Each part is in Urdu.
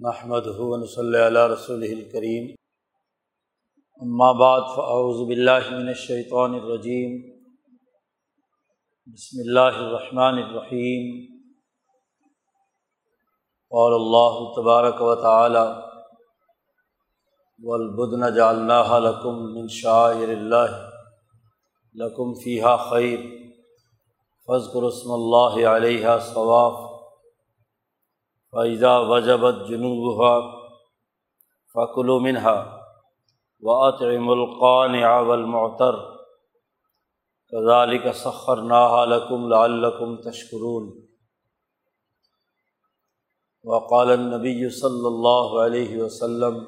محمد ہُون صلی اللہ رسول الکریم بعد فاعوذ باللہ من الشیطان الرجیم بسم اللہ الرحمن الرحیم اور اللہ تبارک و تعالی والبدن جعلناها لکم من شاعر اللہ لکم فیحہ خیر فضکر اسم اللہ علیہ ثواف فیضا وجبت جنوبہ فقل و منہا و اطعم القان اول کذالک سخر ناہا لعلکم تشکرون وقال النبی صلی اللہ علیہ وسلم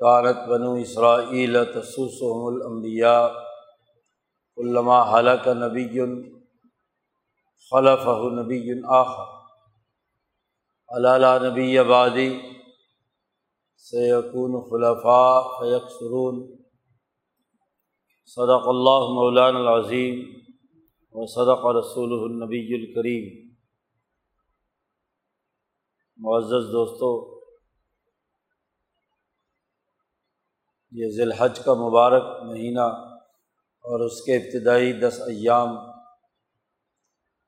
کانت بنو اسرائیل تسوسهم الانبیاء علامہ حلق نبی خلفہ نبی آخر علالہ نبی آبادی سیقون خلفاء فیق سرون صدق اللہ مولان العظیم و صدق رسول النبی الکریم معزز دوستو، یہ ذی الحج کا مبارک مہینہ اور اس کے ابتدائی دس ایام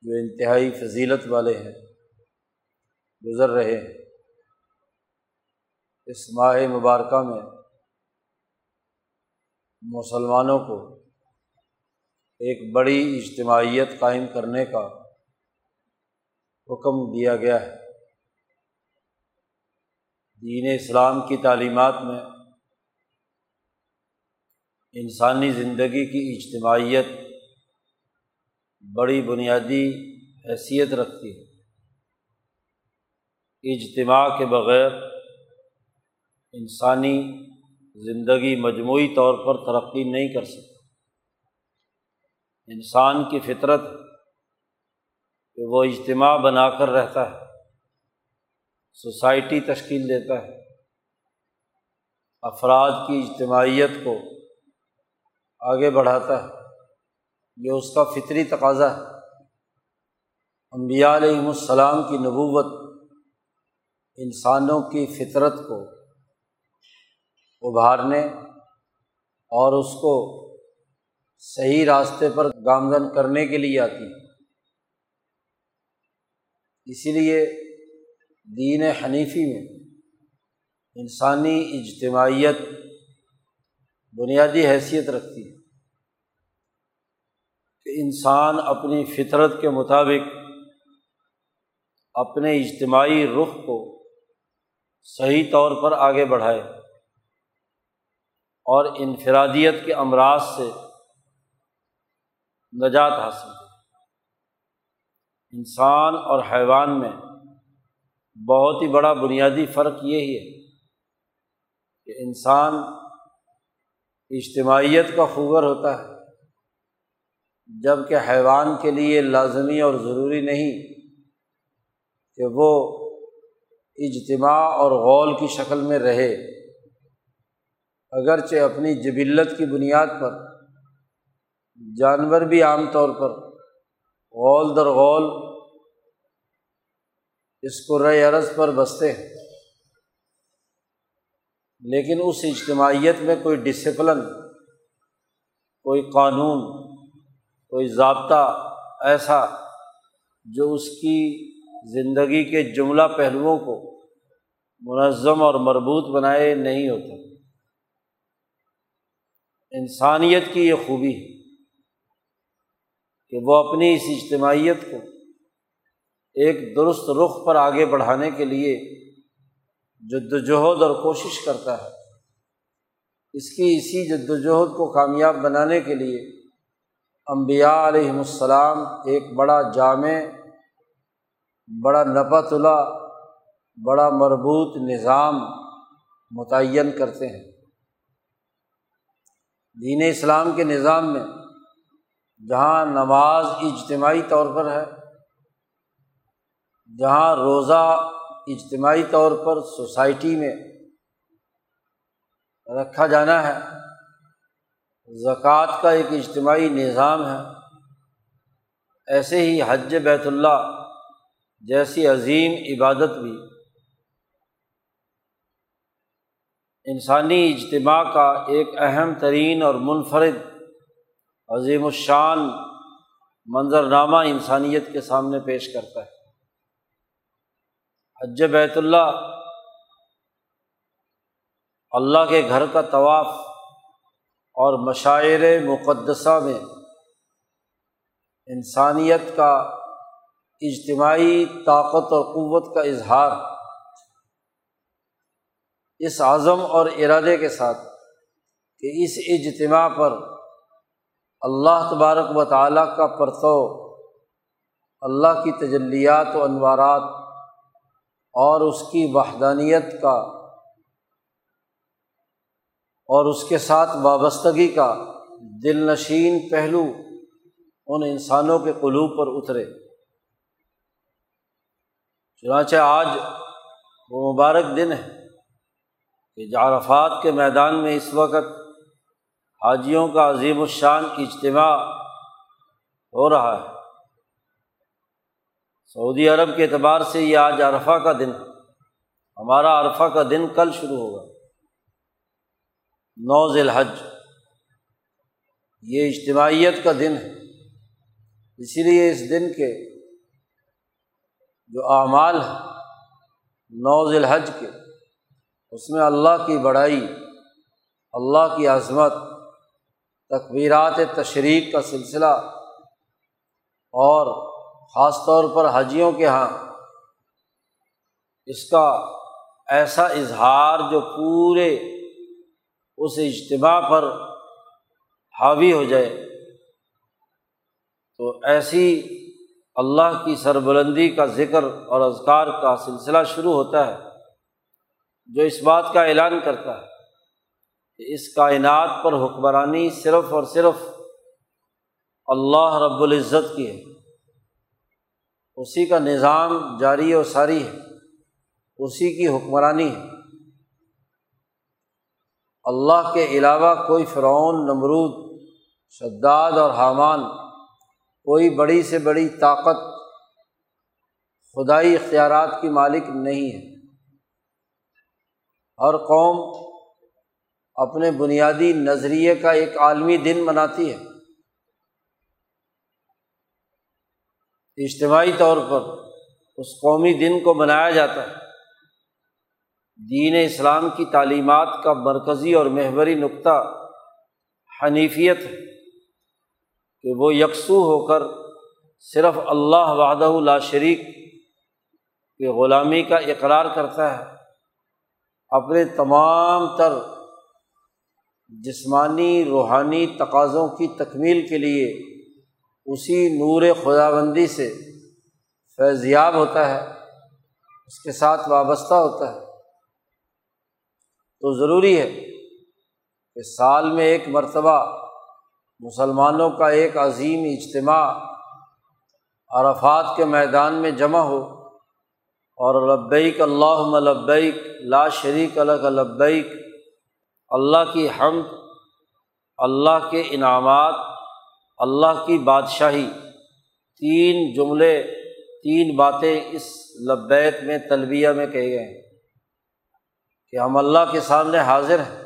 جو انتہائی فضیلت والے ہیں۔ گزر رہے ہیں۔ اس ماہ مبارکہ میں مسلمانوں کو ایک بڑی اجتماعیت قائم کرنے کا حکم دیا گیا ہے۔ دین اسلام کی تعلیمات میں انسانی زندگی کی اجتماعیت بڑی بنیادی حیثیت رکھتی ہے۔ اجتماع کے بغیر انسانی زندگی مجموعی طور پر ترقی نہیں کر سکتی انسان کی فطرت کہ وہ اجتماع بنا کر رہتا ہے، سوسائٹی تشکیل دیتا ہے، افراد کی اجتماعیت کو آگے بڑھاتا ہے، یہ اس کا فطری تقاضا ہے۔ امبیا علیہم السلام کی نبوت انسانوں کی فطرت کو ابھارنے اور اس کو صحیح راستے پر گامزن کرنے کے لیے آتی اسی لیے دین حنیفی میں انسانی اجتماعیت بنیادی حیثیت رکھتی ہے کہ انسان اپنی فطرت کے مطابق اپنے اجتماعی رخ کو صحیح طور پر آگے بڑھائے اور انفرادیت کے امراض سے نجات حاصل کرے انسان اور حیوان میں بہت ہی بڑا بنیادی فرق یہی ہے کہ انسان اجتماعیت کا خوگر ہوتا ہے جبکہ حیوان کے لیے لازمی اور ضروری نہیں کہ وہ اجتماع اور غول کی شکل میں رہے۔ اگرچہ اپنی جبلت کی بنیاد پر، جانور بھی عام طور پر غول در غول اس کو رے عرض پر بستے ہیں، لیکن اس اجتماعیت میں کوئی ڈسپلن کوئی قانون، کوئی ضابطہ ایسا جو اس کی زندگی کے جملہ پہلوؤں کو منظم اور مربوط بنائے نہیں ہوتے۔ انسانیت کی یہ خوبی ہے کہ وہ اپنی اس اجتماعیت کو ایک درست رخ پر آگے بڑھانے کے لیے جد وجہد اور کوشش کرتا ہے، اس کی اسی جد وجہد کو کامیاب بنانے کے لیے امبیا علیہم السلام ایک بڑا جامع بڑا نپا تلا بڑا مربوط نظام متعین کرتے ہیں۔ دین اسلام کے نظام میں جہاں نماز اجتماعی طور پر ہے، جہاں روزہ اجتماعی طور پر سوسائٹی میں رکھا جانا ہے، زکوٰۃ کا ایک اجتماعی نظام ہے، ایسے ہی حج بیت اللہ جیسی عظیم عبادت بھی انسانی اجتماع کا ایک اہم ترین اور منفرد عظیم الشان منظرنامہ انسانیت کے سامنے پیش کرتا ہے۔ حج بیت اللہ اللہ کے گھر کا طواف اور مشاعر مقدسہ میں انسانیت کا اجتماعی طاقت اور قوت کا اظہار اس عزم اور ارادے کے ساتھ کہ اس اجتماع پر اللہ تبارک و تعالیٰ کا پرتو، اللہ کی تجلیات و انوارات اور اس کی وحدانیت کا اور اس کے ساتھ وابستگی کا دل نشین پہلو ان انسانوں کے قلوب پر اترے۔ چنانچہ آج وہ مبارک دن ہے کہ جعرفات کے میدان میں اس وقت حاجیوں کا عظیم الشان اجتماع ہو رہا ہے۔ سعودی عرب کے اعتبار سے یہ آج عرفہ کا دن ہمارا عرفہ کا دن کل شروع ہوگا۔ نو ذی الحج یہ اجتماعیت کا دن ہے۔ اسی لیے اس دن کے جو اعمال ہیں الحج کے، اس میں اللہ کی بڑائی، اللہ کی عظمت تقبیرات تشریق کا سلسلہ اور خاص طور پر حجیوں کے یہاں اس کا ایسا اظہار جو پورے اس اجتماع پر حاوی ہو جائے، تو ایسی اللہ کی سربلندی کا ذکر اور اذکار کا سلسلہ شروع ہوتا ہے، جو اس بات کا اعلان کرتا ہے کہ اس کائنات پر حکمرانی صرف اور صرف اللہ رب العزت کی ہے۔ اسی کا نظام جاری و ساری ہے، اسی کی حکمرانی ہے۔ اللہ کے علاوہ کوئی فرعون، نمرود، شداد اور حامان کوئی بڑی سے بڑی طاقت خدائی اختیارات کی مالک نہیں ہے۔ ہر قوم اپنے بنیادی نظریے کا ایک عالمی دن مناتی ہے۔ اجتماعی طور پر اس قومی دن کو منایا جاتا ہے۔ دین اسلام کی تعلیمات کا مرکزی اور محوری نقطہ حنیفیت ہے۔ کہ وہ یکسو ہو کر صرف اللہ وحدہ لا شریک کے غلامی کا اقرار کرتا ہے، اپنے تمام تر جسمانی، روحانی تقاضوں کی تکمیل کے لیے اسی نور خدا بندی سے فیضیاب ہوتا ہے، اس کے ساتھ وابستہ ہوتا ہے۔ تو ضروری ہے کہ سال میں ایک مرتبہ مسلمانوں کا ایک عظیم اجتماع عرفات کے میدان میں جمع ہو اور لبیک اللہ لبیک لا شریک الگ لبیک اللہ کی حمد، اللہ کے انعامات، اللہ کی بادشاہی، تین جملے، تین باتیں اس لبیک میں، تلبیہ میں کہے گئے ہیں کہ ہم اللہ کے سامنے حاضر ہیں۔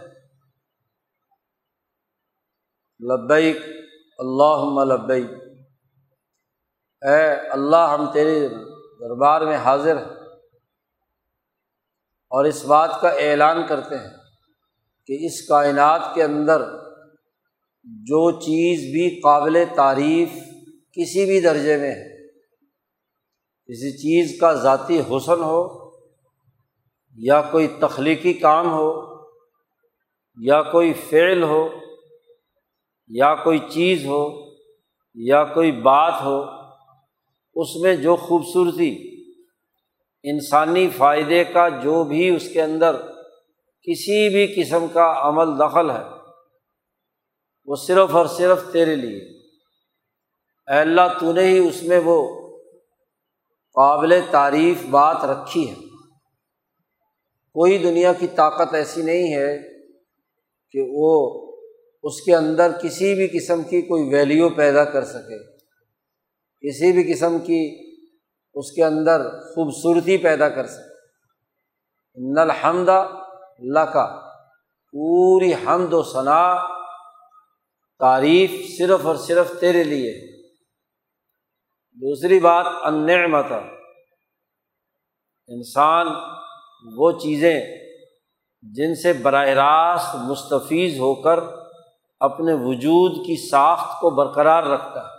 لبیک اللہ لبیک۔ اے اللہ، ہم تیرے دربار میں حاضر ہیں اور اس بات کا اعلان کرتے ہیں کہ اس کائنات کے اندر جو چیز بھی قابل تعریف کسی بھی درجے میں ہے، کسی چیز کا ذاتی حسن ہو یا کوئی تخلیقی کام ہو یا کوئی فعل ہو یا کوئی چیز ہو یا کوئی بات ہو، اس میں جو خوبصورتی، انسانی فائدے کا جو بھی اس کے اندر کسی بھی قسم کا عمل دخل ہے، وہ صرف اور صرف تیرے لیے۔ اے اللہ، تو نے ہی اس میں وہ قابل تعریف بات رکھی ہے۔ کوئی دنیا کی طاقت ایسی نہیں ہے کہ وہ اس کے اندر کسی بھی قسم کی کوئی ویلیو پیدا کر سکے۔ کسی بھی قسم کی اس کے اندر خوبصورتی پیدا کر سکے۔ نل حمدہ پوری حمد و ثناء تعریف صرف اور صرف تیرے لیے۔ دوسری بات انعمت انسان وہ چیزیں جن سے براہ راست مستفیض ہو کر اپنے وجود کی ساخت کو برقرار رکھتا ہے۔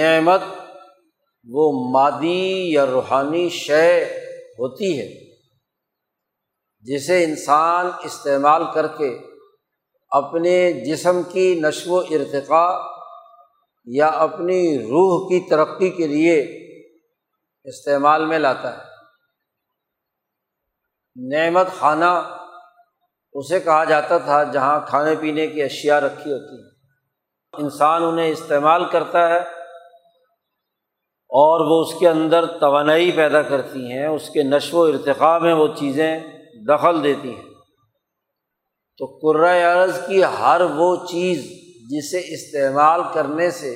نعمت وہ مادی یا روحانی شے ہوتی ہے جسے انسان استعمال کر کے اپنے جسم کی نشو و ارتقاء یا اپنی روح کی ترقی کے لیے استعمال میں لاتا ہے۔ نعمت خانہ اسے کہا جاتا تھا، جہاں کھانے پینے کی اشیا رکھی ہوتی ہیں۔ انسان انہیں استعمال کرتا ہے اور وہ اس کے اندر توانائی پیدا کرتی ہیں، اس کے نشو و ارتقاء میں وہ چیزیں دخل دیتی ہیں۔ تو عرض کی ہر وہ چیز جسے استعمال کرنے سے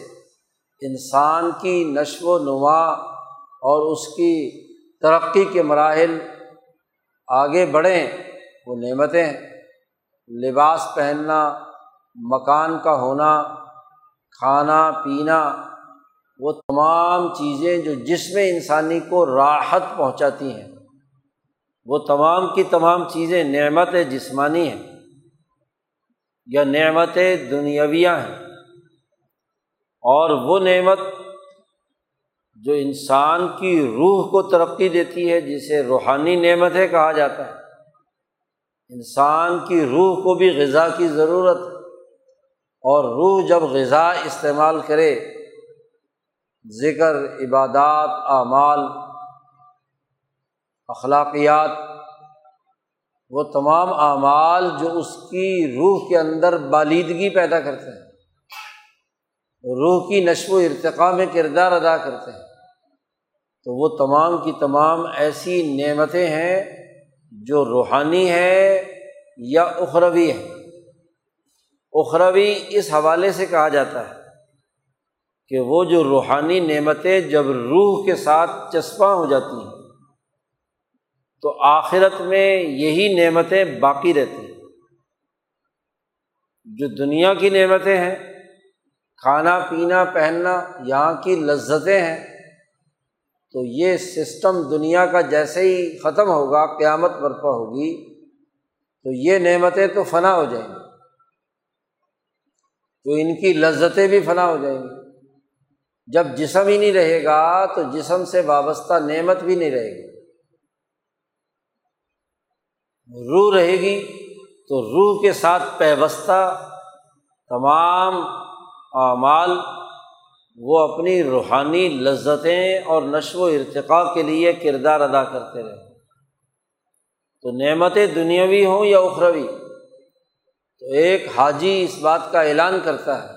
انسان کی نشو و نما اور اس کی ترقی کے مراحل آگے بڑھیں۔ وہ نعمتیں، لباس پہننا، مکان کا ہونا، کھانا، پینا، وہ تمام چیزیں جو جسم انسانی کو راحت پہنچاتی ہیں۔ وہ تمام کی تمام چیزیں نعمت جسمانی ہیں یا نعمت دنیاویہ ہیں۔ اور وہ نعمت جو انسان کی روح کو ترقی دیتی ہے، جسے روحانی نعمتیں کہا جاتا ہے۔ انسان کی روح کو بھی غذا کی ضرورت ہے۔ اور روح جب غذا استعمال کرے، ذکر، عبادات، اعمال، اخلاقیات، وہ تمام اعمال جو اس کی روح کے اندر بالیدگی پیدا کرتے ہیں، روح کی نشو و ارتقاء میں کردار ادا کرتے ہیں، تو وہ تمام کی تمام ایسی نعمتیں ہیں جو روحانی ہے یا اخروی ہے۔ اخروی اس حوالے سے کہا جاتا ہے کہ وہ جو روحانی نعمتیں جب روح کے ساتھ چسپاں ہو جاتی ہیں، تو آخرت میں یہی نعمتیں باقی رہتی ہیں۔ جو دنیا کی نعمتیں ہیں، کھانا پینا، پہننا، یہاں کی لذتیں ہیں تو یہ سسٹم دنیا کا جیسے ہی ختم ہوگا، قیامت برپا ہوگی، تو یہ نعمتیں تو فنا ہو جائیں گی۔ تو ان کی لذتیں بھی فنا ہو جائیں گی۔ جب جسم ہی نہیں رہے گا، تو جسم سے وابستہ نعمت بھی نہیں رہے گی۔ روح رہے گی، تو روح کے ساتھ پیوستہ تمام اعمال وہ اپنی روحانی لذتیں اور نشو و ارتقاء کے لیے کردار ادا کرتے رہے۔ تو نعمتیں دنیاوی ہوں یا اخروی؟ تو ایک حاجی اس بات کا اعلان کرتا ہے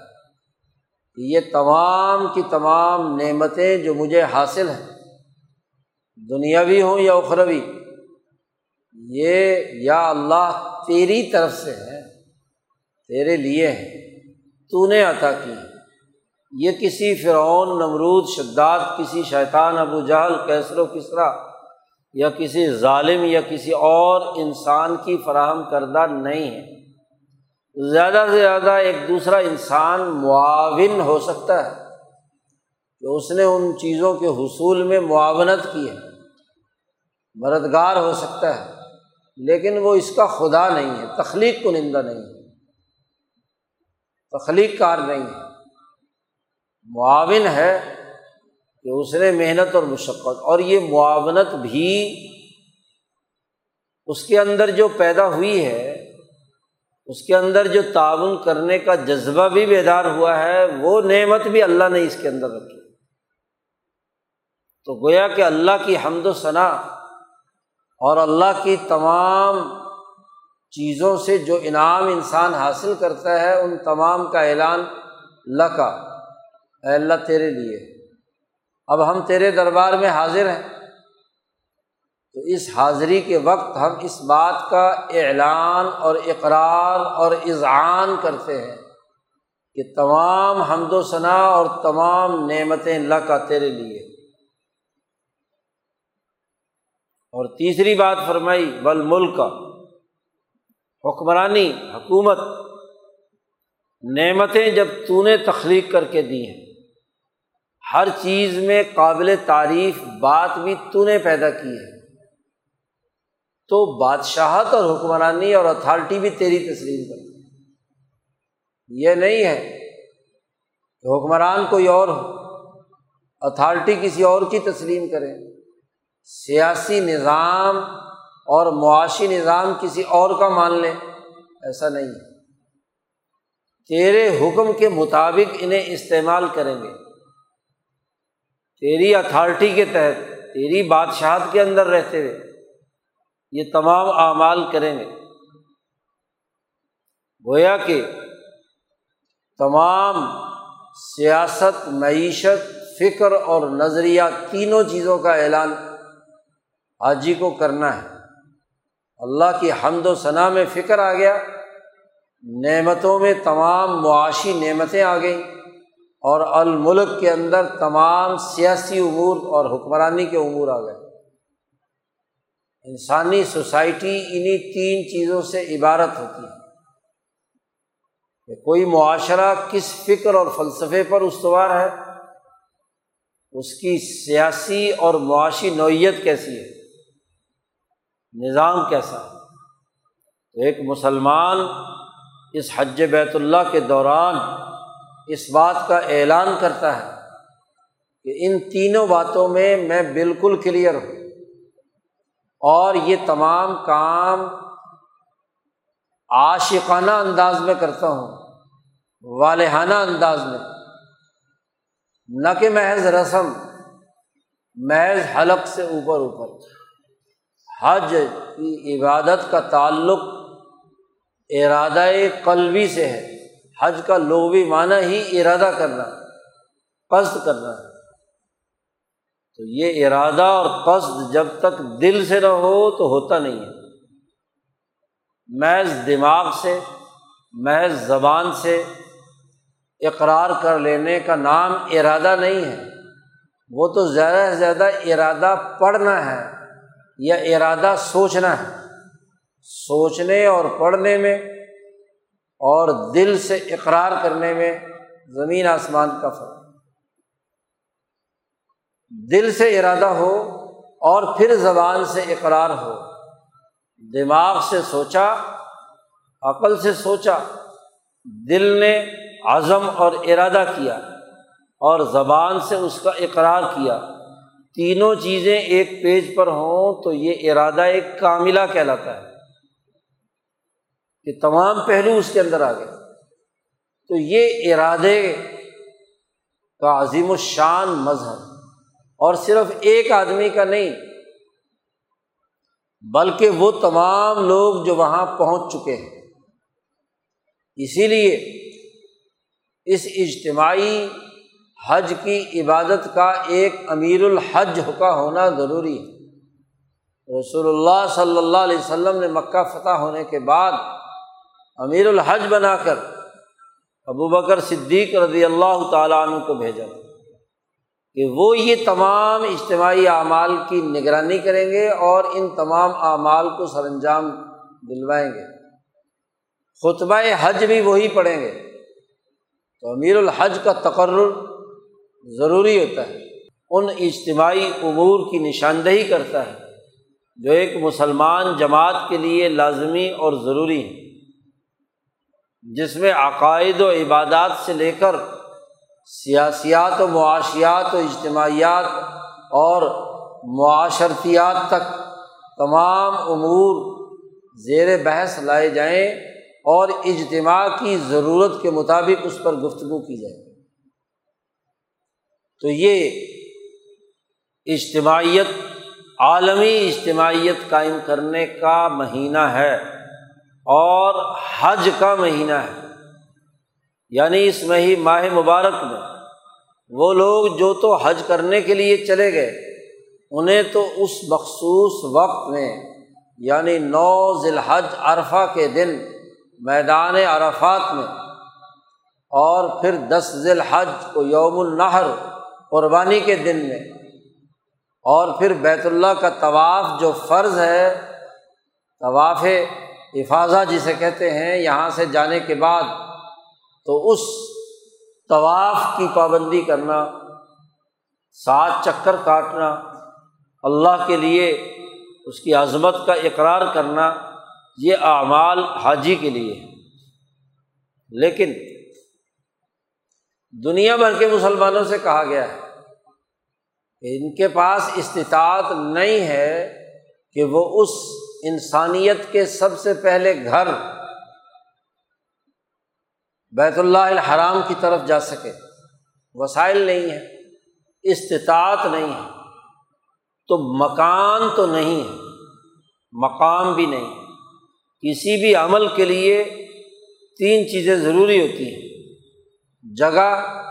کہ یہ تمام کی تمام نعمتیں جو مجھے حاصل ہیں، دنیاوی ہوں یا اخروی، یہ یا اللہ تیری طرف سے ہے تیرے لیے ہے تو نے عطا کی یہ کسی فرعون، نمرود، شداد، کسی شیطان، ابو جہل کیسر و کسرا یا کسی ظالم یا کسی اور انسان کی فراہم کردہ نہیں ہے۔ زیادہ سے زیادہ ایک دوسرا انسان معاون ہو سکتا ہے کہ اس نے ان چیزوں کے حصول میں معاونت کی ہے، مددگار ہو سکتا ہے، لیکن وہ اس کا خدا نہیں ہے، تخلیق کنندہ نہیں ہے، تخلیق کار نہیں ہے۔ معاون ہے کہ اس نے محنت اور مشقت، اور یہ معاونت بھی اس کے اندر جو پیدا ہوئی ہے، اس کے اندر جو تعاون کرنے کا جذبہ بھی بیدار ہوا ہے، وہ نعمت بھی اللہ نے اس کے اندر رکھی۔ تو گویا کہ اللہ کی حمد و ثناء اور اللہ کی تمام چیزوں سے جو انعام انسان حاصل کرتا ہے، ان تمام کا اعلان اللہ کا اے اللہ تیرے لیے۔ اب ہم تیرے دربار میں حاضر ہیں۔ تو اس حاضری کے وقت ہم اس بات کا اعلان اور اقرار اور اذعان کرتے ہیں کہ تمام حمد و ثناء اور تمام نعمتیں اللہ کا تیرے لیے۔ اور تیسری بات فرمائی بل ملک کا حکمرانی، حکومت، نعمتیں جب تو نے تخلیق کر کے دی ہیں۔ ہر چیز میں قابل تعریف بات بھی تو نے پیدا کی ہے۔ تو بادشاہت اور حکمرانی اور اتھارٹی بھی تیری تسلیم کر یہ نہیں ہے کہ حکمران کوئی اور ہو، اتھارٹی کسی اور کی تسلیم کرے۔ سیاسی نظام اور معاشی نظام کسی اور کا مان لے، ایسا نہیں۔ ہے تیرے حکم کے مطابق انہیں استعمال کریں گے۔ تیری اتھارٹی کے تحت، تیری بادشاہت کے اندر رہتے ہوئے یہ تمام اعمال کریں گے۔ گویا کہ تمام سیاست، معیشت، فکر اور نظریہ تینوں چیزوں کا اعلان حاجی کو کرنا ہے۔ اللہ کی حمد و ثناء میں فکر آ گیا، نعمتوں میں تمام معاشی نعمتیں آ گئیں۔ اور الملک کے اندر تمام سیاسی امور اور حکمرانی کے امور آ گئے۔ انسانی سوسائٹی انہیں تین چیزوں سے عبارت ہوتی ہے۔ کہ کوئی معاشرہ کس فکر اور فلسفے پر استوار ہے، اس کی سیاسی اور معاشی نوعیت کیسی ہے، نظام کیسا ہے۔ تو ایک مسلمان اس حج بیت اللہ کے دوران اس بات کا اعلان کرتا ہے کہ ان تینوں باتوں میں میں بالکل کلیئر ہوں۔ اور یہ تمام کام عاشقانہ انداز میں کرتا ہوں والہانہ انداز میں۔ نہ کہ محض رسم، محض حلق سے اوپر اوپر۔ حج کی عبادت کا تعلق ارادہ قلبی سے ہے۔ حج کا لوبی معنی ہی ارادہ کرنا قصد کرنا ہے۔ تو یہ ارادہ اور قصد جب تک دل سے نہ ہو تو ہوتا نہیں ہے۔ محض دماغ سے، محض زبان سے اقرار کر لینے کا نام ارادہ نہیں ہے۔ وہ تو زیادہ سے زیادہ ارادہ پڑھنا ہے یا ارادہ سوچنا ہے۔ سوچنے اور پڑھنے میں اور دل سے اقرار کرنے میں زمین آسمان کا فرق۔ دل سے ارادہ ہو اور پھر زبان سے اقرار ہو۔ دماغ سے سوچا، عقل سے سوچا۔ دل نے عزم اور ارادہ کیا اور زبان سے اس کا اقرار کیا۔ تینوں چیزیں ایک پیج پر ہوں تو یہ ارادہ ایک کاملہ کہلاتا ہے۔ کہ تمام پہلو اس کے اندر آ گئے۔ تو یہ ارادے کا عظیم الشان مذہب۔ اور صرف ایک آدمی کا نہیں، بلکہ وہ تمام لوگ جو وہاں پہنچ چکے ہیں۔ اسی لیے اس اجتماعی حج کی عبادت کا ایک امیر الحج کا ہونا ضروری ہے۔ رسول اللہ صلی اللہ علیہ وسلم نے مکہ فتح ہونے کے بعد امیر الحج بنا کر ابو بکر صدیق رضی اللہ تعالیٰ عنہ کو بھیجا کہ وہ یہ تمام اجتماعی اعمال کی نگرانی کریں گے اور ان تمام اعمال کو سر انجام دلوائیں گے۔ خطبہ حج بھی وہی پڑھیں گے۔ تو امیر الحج کا تقرر ضروری ہوتا ہے۔ ان اجتماعی امور کی نشاندہی کرتا ہے جو ایک مسلمان جماعت کے لیے لازمی اور ضروری ہے جس میں عقائد و عبادات سے لے کر سیاسیات و معاشیات و اجتماعیات اور معاشرتیات تک تمام امور زیر بحث لائے جائیں اور اجتماع کی ضرورت کے مطابق اس پر گفتگو کی جائے۔ تو یہ اجتماعیت، عالمی اجتماعیت قائم کرنے کا مہینہ ہے۔ اور حج کا مہینہ ہے۔ یعنی اس مہی ماہ مبارک میں وہ لوگ جو تو حج کرنے کے لیے چلے گئے، انہیں تو اس مخصوص وقت میں یعنی نو ذی الحج عرفہ کے دن میدان عرفات میں، اور پھر دس ذی الحج کو یوم النحر قربانی کے دن میں، اور پھر بیت اللہ کا طواف جو فرض ہے، طواف افاظہ جسے کہتے ہیں، یہاں سے جانے کے بعد تو اس طواف کی پابندی کرنا سات چکر کاٹنا، اللہ کے لیے اس کی عظمت کا اقرار کرنا، یہ اعمال حاجی کے لیے ہے لیکن دنیا بھر کے مسلمانوں سے کہا گیا ہے کہ ان کے پاس استطاعت نہیں ہے کہ وہ اس انسانیت کے سب سے پہلے گھر بیت اللہ الحرام کی طرف جا سکے۔ وسائل نہیں ہے استطاعت نہیں ہے۔ تو مکان تو نہیں ہے، مقام بھی نہیں۔ کسی بھی عمل کے لیے تین چیزیں ضروری ہوتی ہیں۔ جگہ،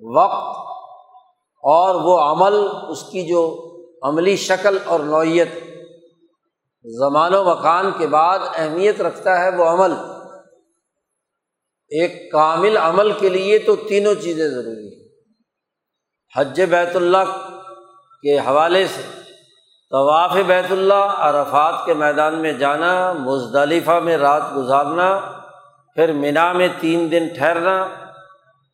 وقت اور وہ عمل، اس کی جو عملی شکل اور نوعیت۔ زمان و مکان کے بعد اہمیت رکھتا ہے وہ عمل۔ ایک کامل عمل کے لیے تو تینوں چیزیں ضروری ہیں۔ حج بیت اللہ کے حوالے سے طواف بیت اللہ، عرفات کے میدان میں جانا، مزدلفہ میں رات گزارنا، پھر مینا میں تین دن ٹھہرنا،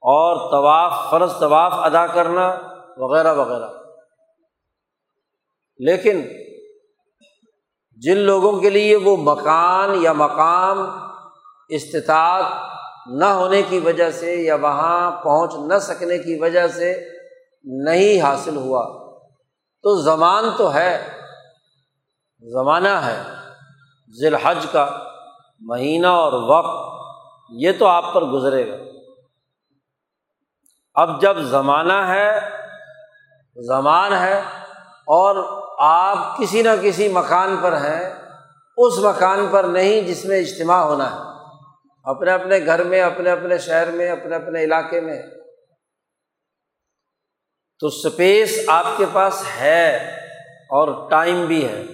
اور طواف، فرض طواف ادا کرنا، وغیرہ وغیرہ۔ لیکن جن لوگوں کے لیے وہ مکان یا مقام استطاعت نہ ہونے کی وجہ سے یا وہاں پہنچ نہ سکنے کی وجہ سے نہیں حاصل ہوا۔ تو زمان تو ہے، زمانہ ہے ذی الحج کا مہینہ اور وقت، یہ تو آپ پر گزرے گا۔ اب جب زمانہ ہے، زمان ہے اور آپ کسی نہ کسی مکان پر ہیں، اس مکان پر نہیں جس میں اجتماع ہونا ہے۔ اپنے اپنے گھر میں، اپنے اپنے شہر میں، اپنے اپنے علاقے میں۔ تو اسپیس آپ کے پاس ہے اور ٹائم بھی ہے۔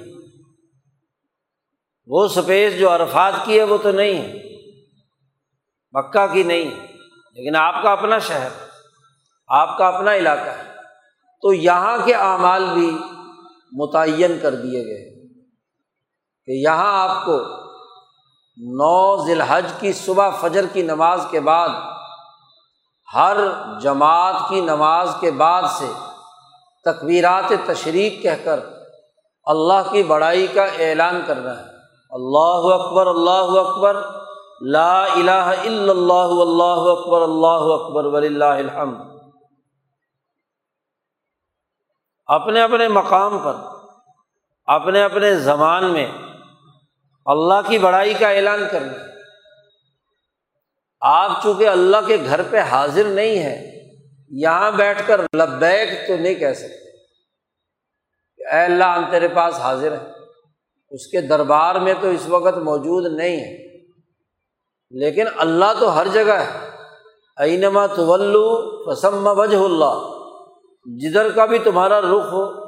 وہ اسپیس جو عرفات کی ہے، وہ تو نہیں ہے۔ مکہ کی نہیں لیکن آپ کا اپنا شہر، آپ کا اپنا علاقہ۔ ہے تو یہاں کے اعمال بھی متعین کر دیے گئے کہ یہاں آپ کو نو ذی الحج کی صبح فجر کی نماز کے بعد، ہر جماعت کی نماز کے بعد سے تقبیرات تشریق کہہ کر اللہ کی بڑائی کا اعلان کرنا ہے اللہ اکبر اللہ اکبر، لا الہ الا اللہ اللہ اکبر اللہ اکبر ولی اللہ الحمد۔ اپنے اپنے مقام پر، اپنے اپنے زبان میں اللہ کی بڑائی کا اعلان کرنا۔ آپ چونکہ اللہ کے گھر پہ حاضر نہیں ہے یہاں بیٹھ کر لبیک تو نہیں کہہ سکتے۔ کہ اے اللہ، ہم تیرے پاس حاضر ہے اس کے دربار میں تو اس وقت موجود نہیں ہے لیکن اللہ تو ہر جگہ ہے۔ اینما طلو وسم وجہ اللہ۔ جدھر کا بھی تمہارا رخ ہو،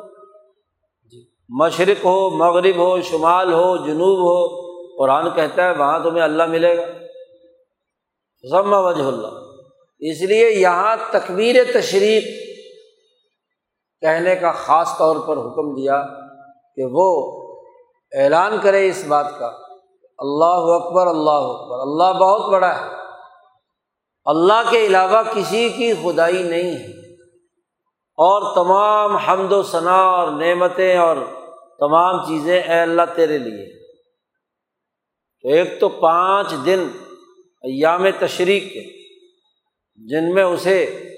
مشرق ہو، مغرب ہو، شمال ہو، جنوب ہو، قرآن کہتا ہے وہاں تمہیں اللہ ملے گا۔ ضم وجہ اللہ۔ اس لیے یہاں تکبیر تشریف کہنے کا خاص طور پر حکم دیا کہ وہ اعلان کرے اس بات کا۔ اللہ اکبر اللہ اکبر۔ اللہ بہت بڑا ہے۔ اللہ کے علاوہ کسی کی خدائی نہیں ہے۔ اور تمام حمد و ثناء اور نعمتیں اور تمام چیزیں اے اللہ تیرے لیے۔ تو ایک تو پانچ دن ایام تشریق کے، جن میں اسے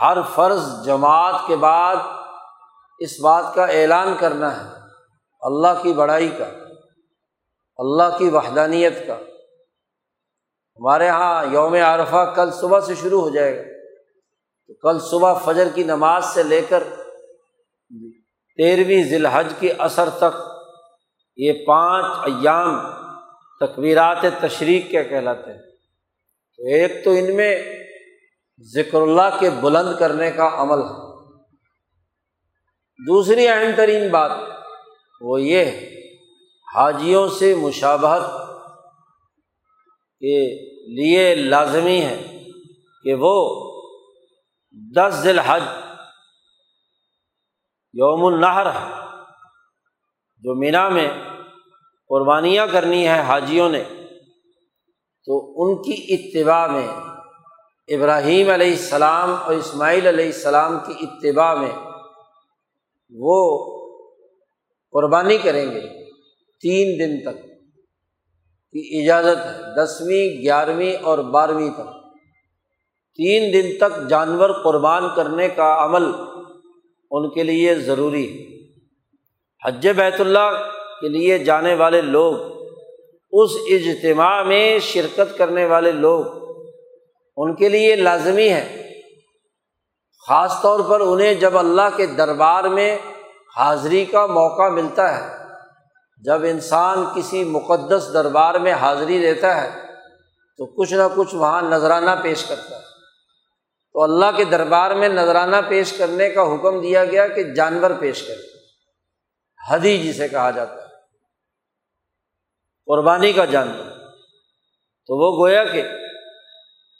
ہر فرض جماعت کے بعد اس بات کا اعلان کرنا ہے، اللہ کی بڑائی کا، اللہ کی وحدانیت کا۔ ہمارے یہاں یوم عرفہ کل صبح سے شروع ہو جائے گا۔ تو کل صبح فجر کی نماز سے لے کر تیرہویں ذی الحج کے اثر تک یہ پانچ ایام تقویرات تشریق کے کہلاتے ہیں؟ تو ایک تو ان میں ذکر اللہ کے بلند کرنے کا عمل ہے۔ دوسری اہم ترین بات وہ یہ ہے، حاجیوں سے مشابہت کے لیے لازمی ہے کہ وہ دس ذی الحج، یوم النہر ہے جو مینا میں قربانیاں کرنی ہے حاجیوں نے، تو ان کی اتباع میں، ابراہیم علیہ السلام اور اسماعیل علیہ السلام کی اتباع میں وہ قربانی کریں گے تین دن تک، کی اجازت ہے، دسویں، گیارہویں اور بارہویں تک۔ تین دن تک جانور قربان کرنے کا عمل ان کے لیے ضروری ہے۔ حج بیت اللہ کے لیے جانے والے لوگ، اس اجتماع میں شرکت کرنے والے لوگ ان کے لیے لازمی ہے۔ خاص طور پر انہیں جب اللہ کے دربار میں حاضری کا موقع ملتا ہے، جب انسان کسی مقدس دربار میں حاضری دیتا ہے، تو کچھ نہ کچھ وہاں نذرانہ پیش کرتا ہے۔ تو اللہ کے دربار میں نذرانہ پیش کرنے کا حکم دیا گیا کہ جانور پیش کرے حدی جسے کہا جاتا ہے۔ قربانی کا جانور۔ تو وہ گویا کہ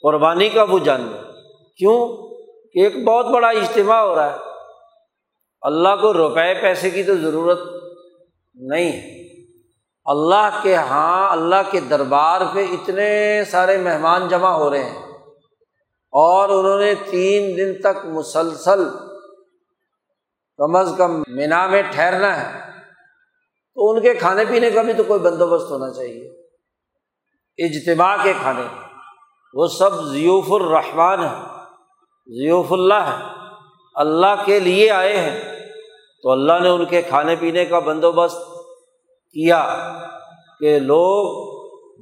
قربانی کا وہ جانور۔ کیوں؟ کہ ایک بہت بڑا اجتماع ہو رہا ہے۔ اللہ کو روپے پیسے کی تو ضرورت نہیں ہے۔ اللہ کے ہاں اللہ کے دربار پہ اتنے سارے مہمان جمع ہو رہے ہیں۔ اور انہوں نے تین دن تک مسلسل کم از کم مینا میں ٹھہرنا ہے، تو ان کے کھانے پینے کا بھی تو کوئی بندوبست ہونا چاہیے۔ اجتماع کے کھانے، وہ سب ضیوف الرحمٰن ہے ضیوف اللہ ہے اللہ کے لیے آئے ہیں، تو اللہ نے ان کے کھانے پینے کا بندوبست کیا کہ لوگ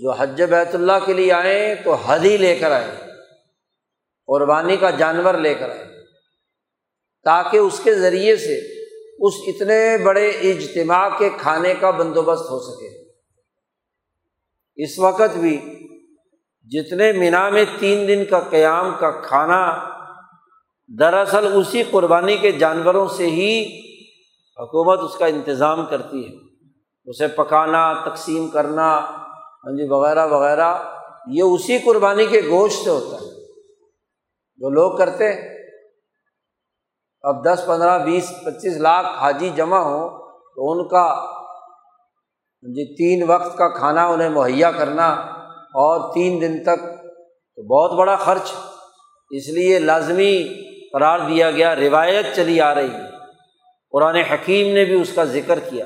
جو حج بیت اللہ کے لیے آئیں تو حد ہی لے کر آئیں قربانی کا جانور لے کر آئیں تاکہ اس کے ذریعے سے اس اتنے بڑے اجتماع کے کھانے کا بندوبست ہو سکے۔ اس وقت بھی جتنے مینا میں تین دن کا قیام کا کھانا دراصل اسی قربانی کے جانوروں سے ہی حکومت اس کا انتظام کرتی ہے۔ اسے پکانا، تقسیم کرنا ہاں جی وغیرہ وغیرہ، یہ اسی قربانی کے گوشت سے ہوتا ہے۔ جو لوگ کرتے ہیں، اب دس، پندرہ، بیس، پچیس لاکھ حاجی جمع ہوں تو ان کا جی تین وقت کا کھانا انہیں مہیا کرنا اور تین دن تک تو بہت بڑا خرچ۔ اس لیے لازمی قرار دیا گیا، روایت چلی آ رہی ہے۔ قرآن حکیم نے بھی اس کا ذکر کیا۔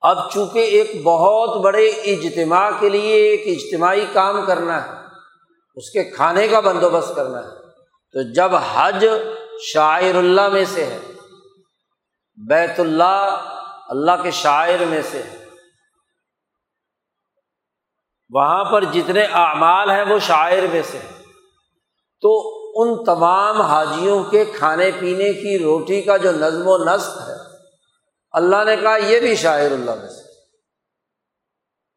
اب چونکہ ایک بہت بڑے اجتماع کے لیے ایک اجتماعی کام کرنا ہے اس کے کھانے کا بندوبست کرنا ہے۔ تو جب حج شاعر اللہ میں سے ہے، بیت اللہ اللہ کے شاعر میں سے ہے، وہاں پر جتنے اعمال ہیں وہ شاعر میں سے ہیں۔ تو ان تمام حاجیوں کے کھانے پینے کی روٹی کا جو نظم و نسق ہے، اللہ نے کہا یہ بھی شاعر اللہ میں سے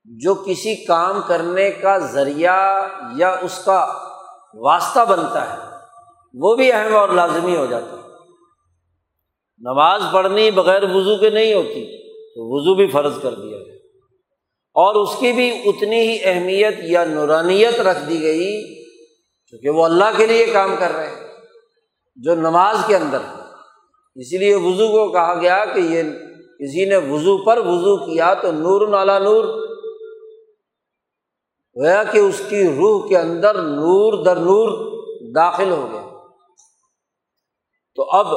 جو کسی کام کرنے کا ذریعہ یا اس کا واسطہ بنتا ہے، وہ بھی اہم اور لازمی ہو جاتا ہے۔ نماز پڑھنی بغیر وضو کے نہیں ہوتی، تو وضو بھی فرض کر دیا گیا۔ اور اس کی بھی اتنی ہی اہمیت یا نورانیت رکھ دی گئی کیونکہ وہ اللہ کے لیے کام کر رہے ہیں، جو نماز کے اندر۔ ہے اسی لیے وضو کو کہا گیا کہ یہ کسی نے وضو پر وضو کیا تو نور نالا نور۔ ہوا کہ اس کی روح کے اندر نور در نور داخل ہو گیا۔ تو اب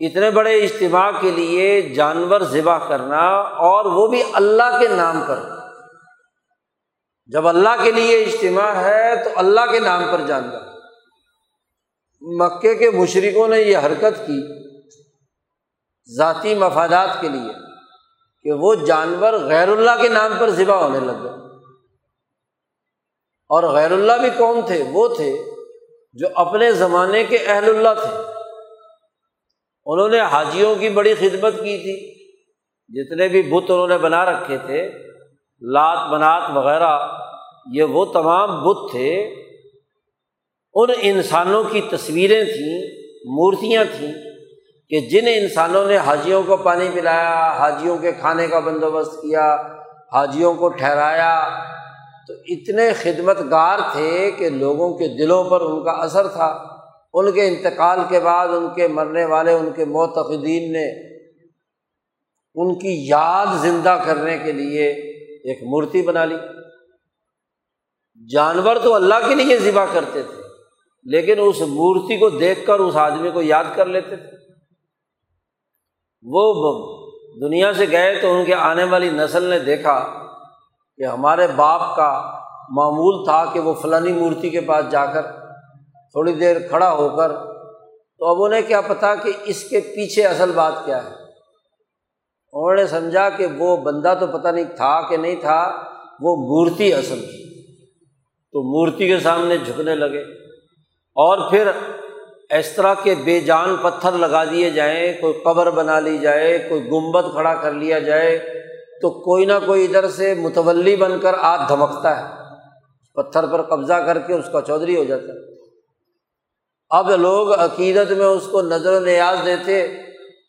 اتنے بڑے اجتماع کے لیے جانور ذبح کرنا اور وہ بھی اللہ کے نام پر۔ جب اللہ کے لیے اجتماع ہے تو اللہ کے نام پر جانور مکے کے مشرقوں نے یہ حرکت کی ذاتی مفادات کے لیے کہ وہ جانور غیر اللہ کے نام پر ذبح ہونے لگ گئے۔ اور غیر اللہ بھی کون تھے، وہ تھے جو اپنے زمانے کے اہل اللہ تھے۔ انہوں نے حاجیوں کی بڑی خدمت کی تھی۔ جتنے بھی بت انہوں نے بنا رکھے تھے، لات، بنات وغیرہ، یہ وہ تمام بت تھے۔ ان انسانوں کی تصویریں تھیں، مورتیاں تھیں کہ جن انسانوں نے حاجیوں کو پانی پلایا، حاجیوں کے کھانے کا بندوبست کیا، حاجیوں کو ٹھہرایا تو اتنے خدمت گار تھے کہ لوگوں کے دلوں پر ان کا اثر تھا۔ ان کے انتقال کے بعد ان کے مرنے والے، ان کے معتقدین نے ان کی یاد زندہ کرنے کے لیے ایک مورتی بنا لی۔ جانور تو اللہ کے لیے ذبح کرتے تھے، لیکن اس مورتی کو دیکھ کر اس آدمی کو یاد کر لیتے تھے۔ وہ دنیا سے گئے تو ان کے آنے والی نسل نے دیکھا کہ ہمارے باپ کا معمول تھا کہ وہ فلانی مورتی کے پاس جا کر تھوڑی دیر کھڑا ہو کر تو اب انہیں کیا پتا کہ اس کے پیچھے اصل بات کیا ہے؟ انہوں نے سمجھا کہ وہ بندہ تو پتہ نہیں تھا کہ نہیں تھا، وہ مورتی اصل تھی تو مورتی کے سامنے جھکنے لگے۔ اور پھر اس طرح کے بے جان پتھر لگا دیے جائیں، کوئی قبر بنا لی جائے، کوئی گنبد کھڑا کر لیا جائے۔ تو کوئی نہ کوئی ادھر سے متولی بن کر آگ دھمکتا ہے۔ پتھر پر قبضہ کر کے اس کا چودھری ہو جاتا ہے۔ اب لوگ عقیدت میں اس کو نظر و نیاز دیتے،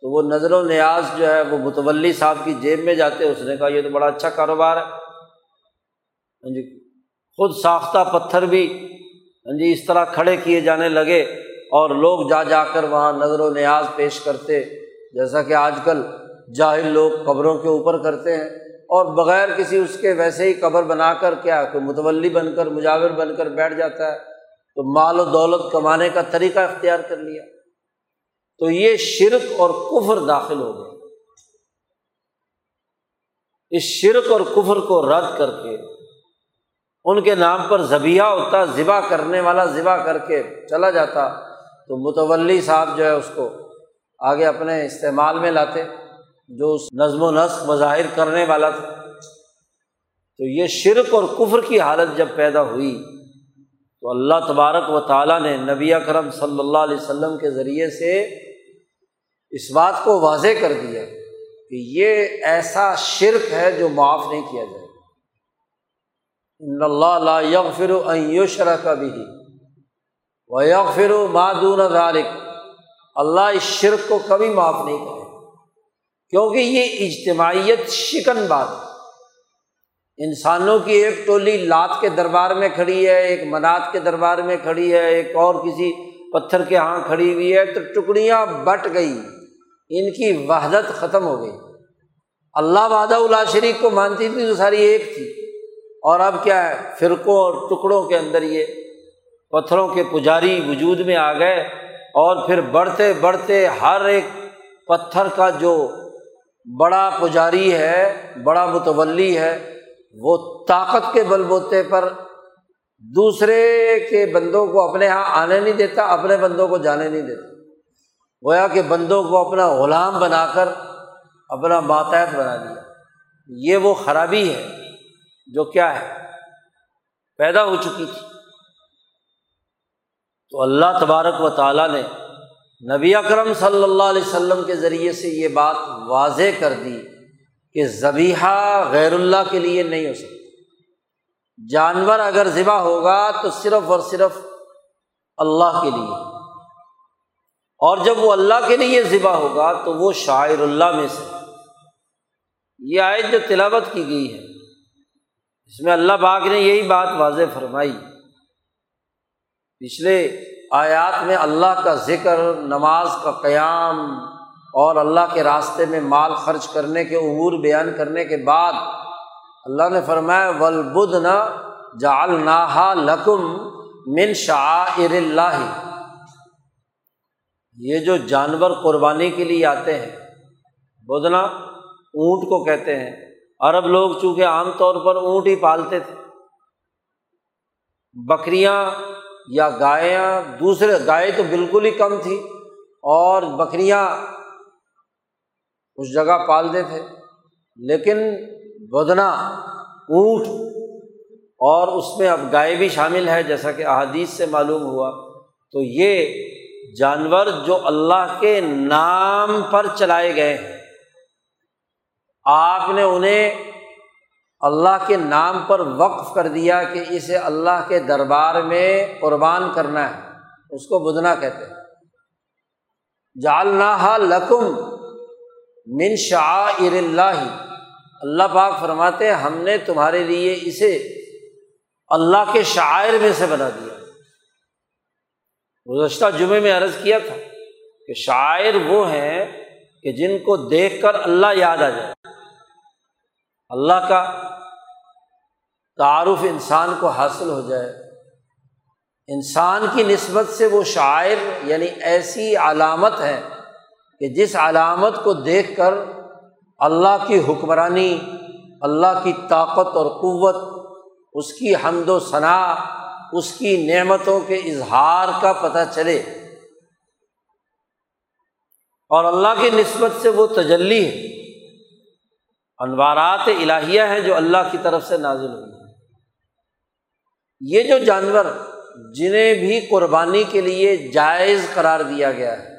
تو وہ نظر و نیاز جو ہے وہ متولی صاحب کی جیب میں جاتے۔ اس نے کہا، یہ تو بڑا اچھا کاروبار ہے۔ ہاں جی خود ساختہ پتھر بھی ہاں جی اس طرح کھڑے کیے جانے لگے اور لوگ جا جا کر وہاں نظر و نیاز پیش کرتے۔ جیسا کہ آج کل جاہل لوگ قبروں کے اوپر کرتے ہیں اور بغیر کسی اس کے ویسے ہی قبر بنا کر کیا کوئی متولی بن کر، مجاور بن کر بیٹھ جاتا ہے، تو مال و دولت کمانے کا طریقہ اختیار کر لیا۔ تو یہ شرک اور کفر داخل ہو گئے۔ اس شرک اور کفر کو رد کر کے، ان کے نام پر زبیہ ہوتا، ذبح کرنے والا ذبح کر کے چلا جاتا، تو متولی صاحب جو ہے اس کو آگے اپنے استعمال میں لاتے۔ جو اس نظم و نسق مظاہر کرنے والا تھا۔ تو یہ شرک اور کفر کی حالت جب پیدا ہوئی، تو اللہ تبارک و تعالیٰ نے نبی کرم صلی اللہ علیہ وسلم کے ذریعے سے اس بات کو واضح کر دیا کہ یہ ایسا شرک ہے جو معاف نہیں کیا جائے۔ اللہ یغفر یغفر کا بھی و یغفر مادون ذالک اللہ اس شرک کو کبھی معاف نہیں کرے۔ کیونکہ یہ اجتماعیت شکن بات انسانوں کی ایک ٹولی لات کے دربار میں کھڑی ہے، ایک منات کے دربار میں کھڑی ہے، ایک اور کسی پتھر کے یہاں کھڑی ہوئی ہے، تو ٹکڑیاں بٹ گئی۔ ان کی وحدت ختم ہو گئی۔ اللہ وعدہ اللہ شریف کو مانتی تھی تو ساری ایک تھی۔ اور اب کیا ہے؟ فرقوں اور ٹکڑوں کے اندر یہ پتھروں کے پجاری وجود میں آ گئے۔ اور پھر بڑھتے بڑھتے ہر ایک پتھر کا جو بڑا پجاری ہے، بڑا متولی ہے، وہ طاقت کے بل بوتے پر دوسرے کے بندوں کو اپنے یہاں آنے نہیں دیتا، اپنے بندوں کو جانے نہیں دیتا۔ گویا کہ بندوں کو اپنا غلام بنا کر اپنا ماتحت بنا دیا۔ یہ وہ خرابی ہے جو کیا ہے؟ پیدا ہو چکی تھی۔ تو اللہ تبارک و تعالیٰ نے نبی اکرم صلی اللہ علیہ وسلم کے ذریعے سے یہ بات واضح کر دی کہ زبیحہ غیر اللہ کے لیے نہیں ہو سکتی جانور اگر ذبح ہوگا تو صرف اور صرف اللہ کے لیے۔ اور جب وہ اللہ کے لیے ذبح ہوگا تو وہ شاعر اللہ میں سے۔ یہ آیت جو تلاوت کی گئی ہے، اس میں اللہ باغ نے یہی بات واضح فرمائی۔ پچھلے آیات میں اللہ کا ذکر، نماز کا قیام اور اللہ کے راستے میں مال خرچ کرنے کے، امور بیان کرنے کے بعد اللہ نے فرمایا ولبد نہ جال نہا لکم من شاعر اللہ یہ جو جانور قربانی کے لیے آتے ہیں بدنا اونٹ کو کہتے ہیں۔ عرب لوگ چونکہ عام طور پر اونٹ ہی پالتے تھے۔ بکریاں یا گایاں دوسرے گائے تو بالکل ہی کم تھی اور بکریاں اس جگہ پالتے تھے، لیکن بدنا اونٹ اور اس میں اب گائے بھی شامل ہے جیسا کہ احادیث سے معلوم ہوا۔ تو یہ جانور جو اللہ کے نام پر چلائے گئے ہیں، آپ نے انہیں اللہ کے نام پر وقف کر دیا کہ اسے اللہ کے دربار میں قربان کرنا ہے۔ اس کو بدنا کہتے ہیں۔ جالنا لکم من شاعر اللہ۔ اللہ پاک فرماتے ہم نے تمہارے لیے اسے اللہ کے شاعر میں سے بنا دیا۔ گزشتہ جمعے میں عرض کیا تھا کہ شاعر وہ ہیں کہ جن کو دیکھ کر اللہ یاد آ جائے۔ اللہ کا تعارف انسان کو حاصل ہو جائے۔ انسان کی نسبت سے وہ شاعر یعنی ایسی علامت ہے کہ جس علامت کو دیکھ کر اللہ کی حکمرانی، اللہ کی طاقت اور قوت، اس کی حمد و ثناء اس کی نعمتوں کے اظہار کا پتہ چلے۔ اور اللہ کی نسبت سے وہ تجلی ہے۔ انوارات الہیہ ہیں جو اللہ کی طرف سے نازل ہوئی ہیں۔ یہ جو جانور جنہیں بھی قربانی کے لیے جائز قرار دیا گیا ہے،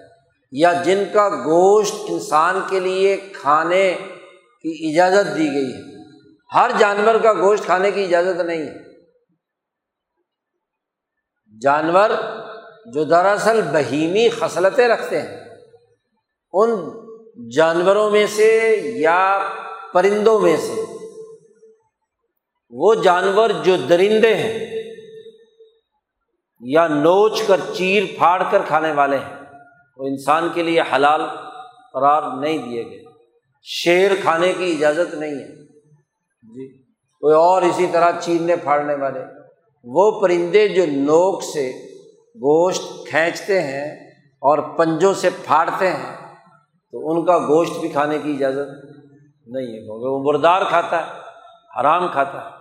یا جن کا گوشت انسان کے لیے کھانے کی اجازت دی گئی ہے، ہر جانور کا گوشت کھانے کی اجازت نہیں ہے۔ جانور جو دراصل بہیمی خصلتیں رکھتے ہیں، ان جانوروں میں سے یا پرندوں میں سے۔ وہ جانور جو درندے ہیں یا نوچ کر چیر پھاڑ کر کھانے والے ہیں، وہ انسان کے لیے حلال قرار نہیں دیے گئے۔ شیر کھانے کی اجازت نہیں ہے۔ جی کوئی اور اسی طرح چیرنے پھاڑنے والے۔ وہ پرندے جو نوک سے گوشت کھینچتے ہیں اور پنجوں سے پھاڑتے ہیں، تو ان کا گوشت بھی کھانے کی اجازت نہیں ہے، کیونکہ وہ مردار کھاتا ہے، حرام کھاتا ہے۔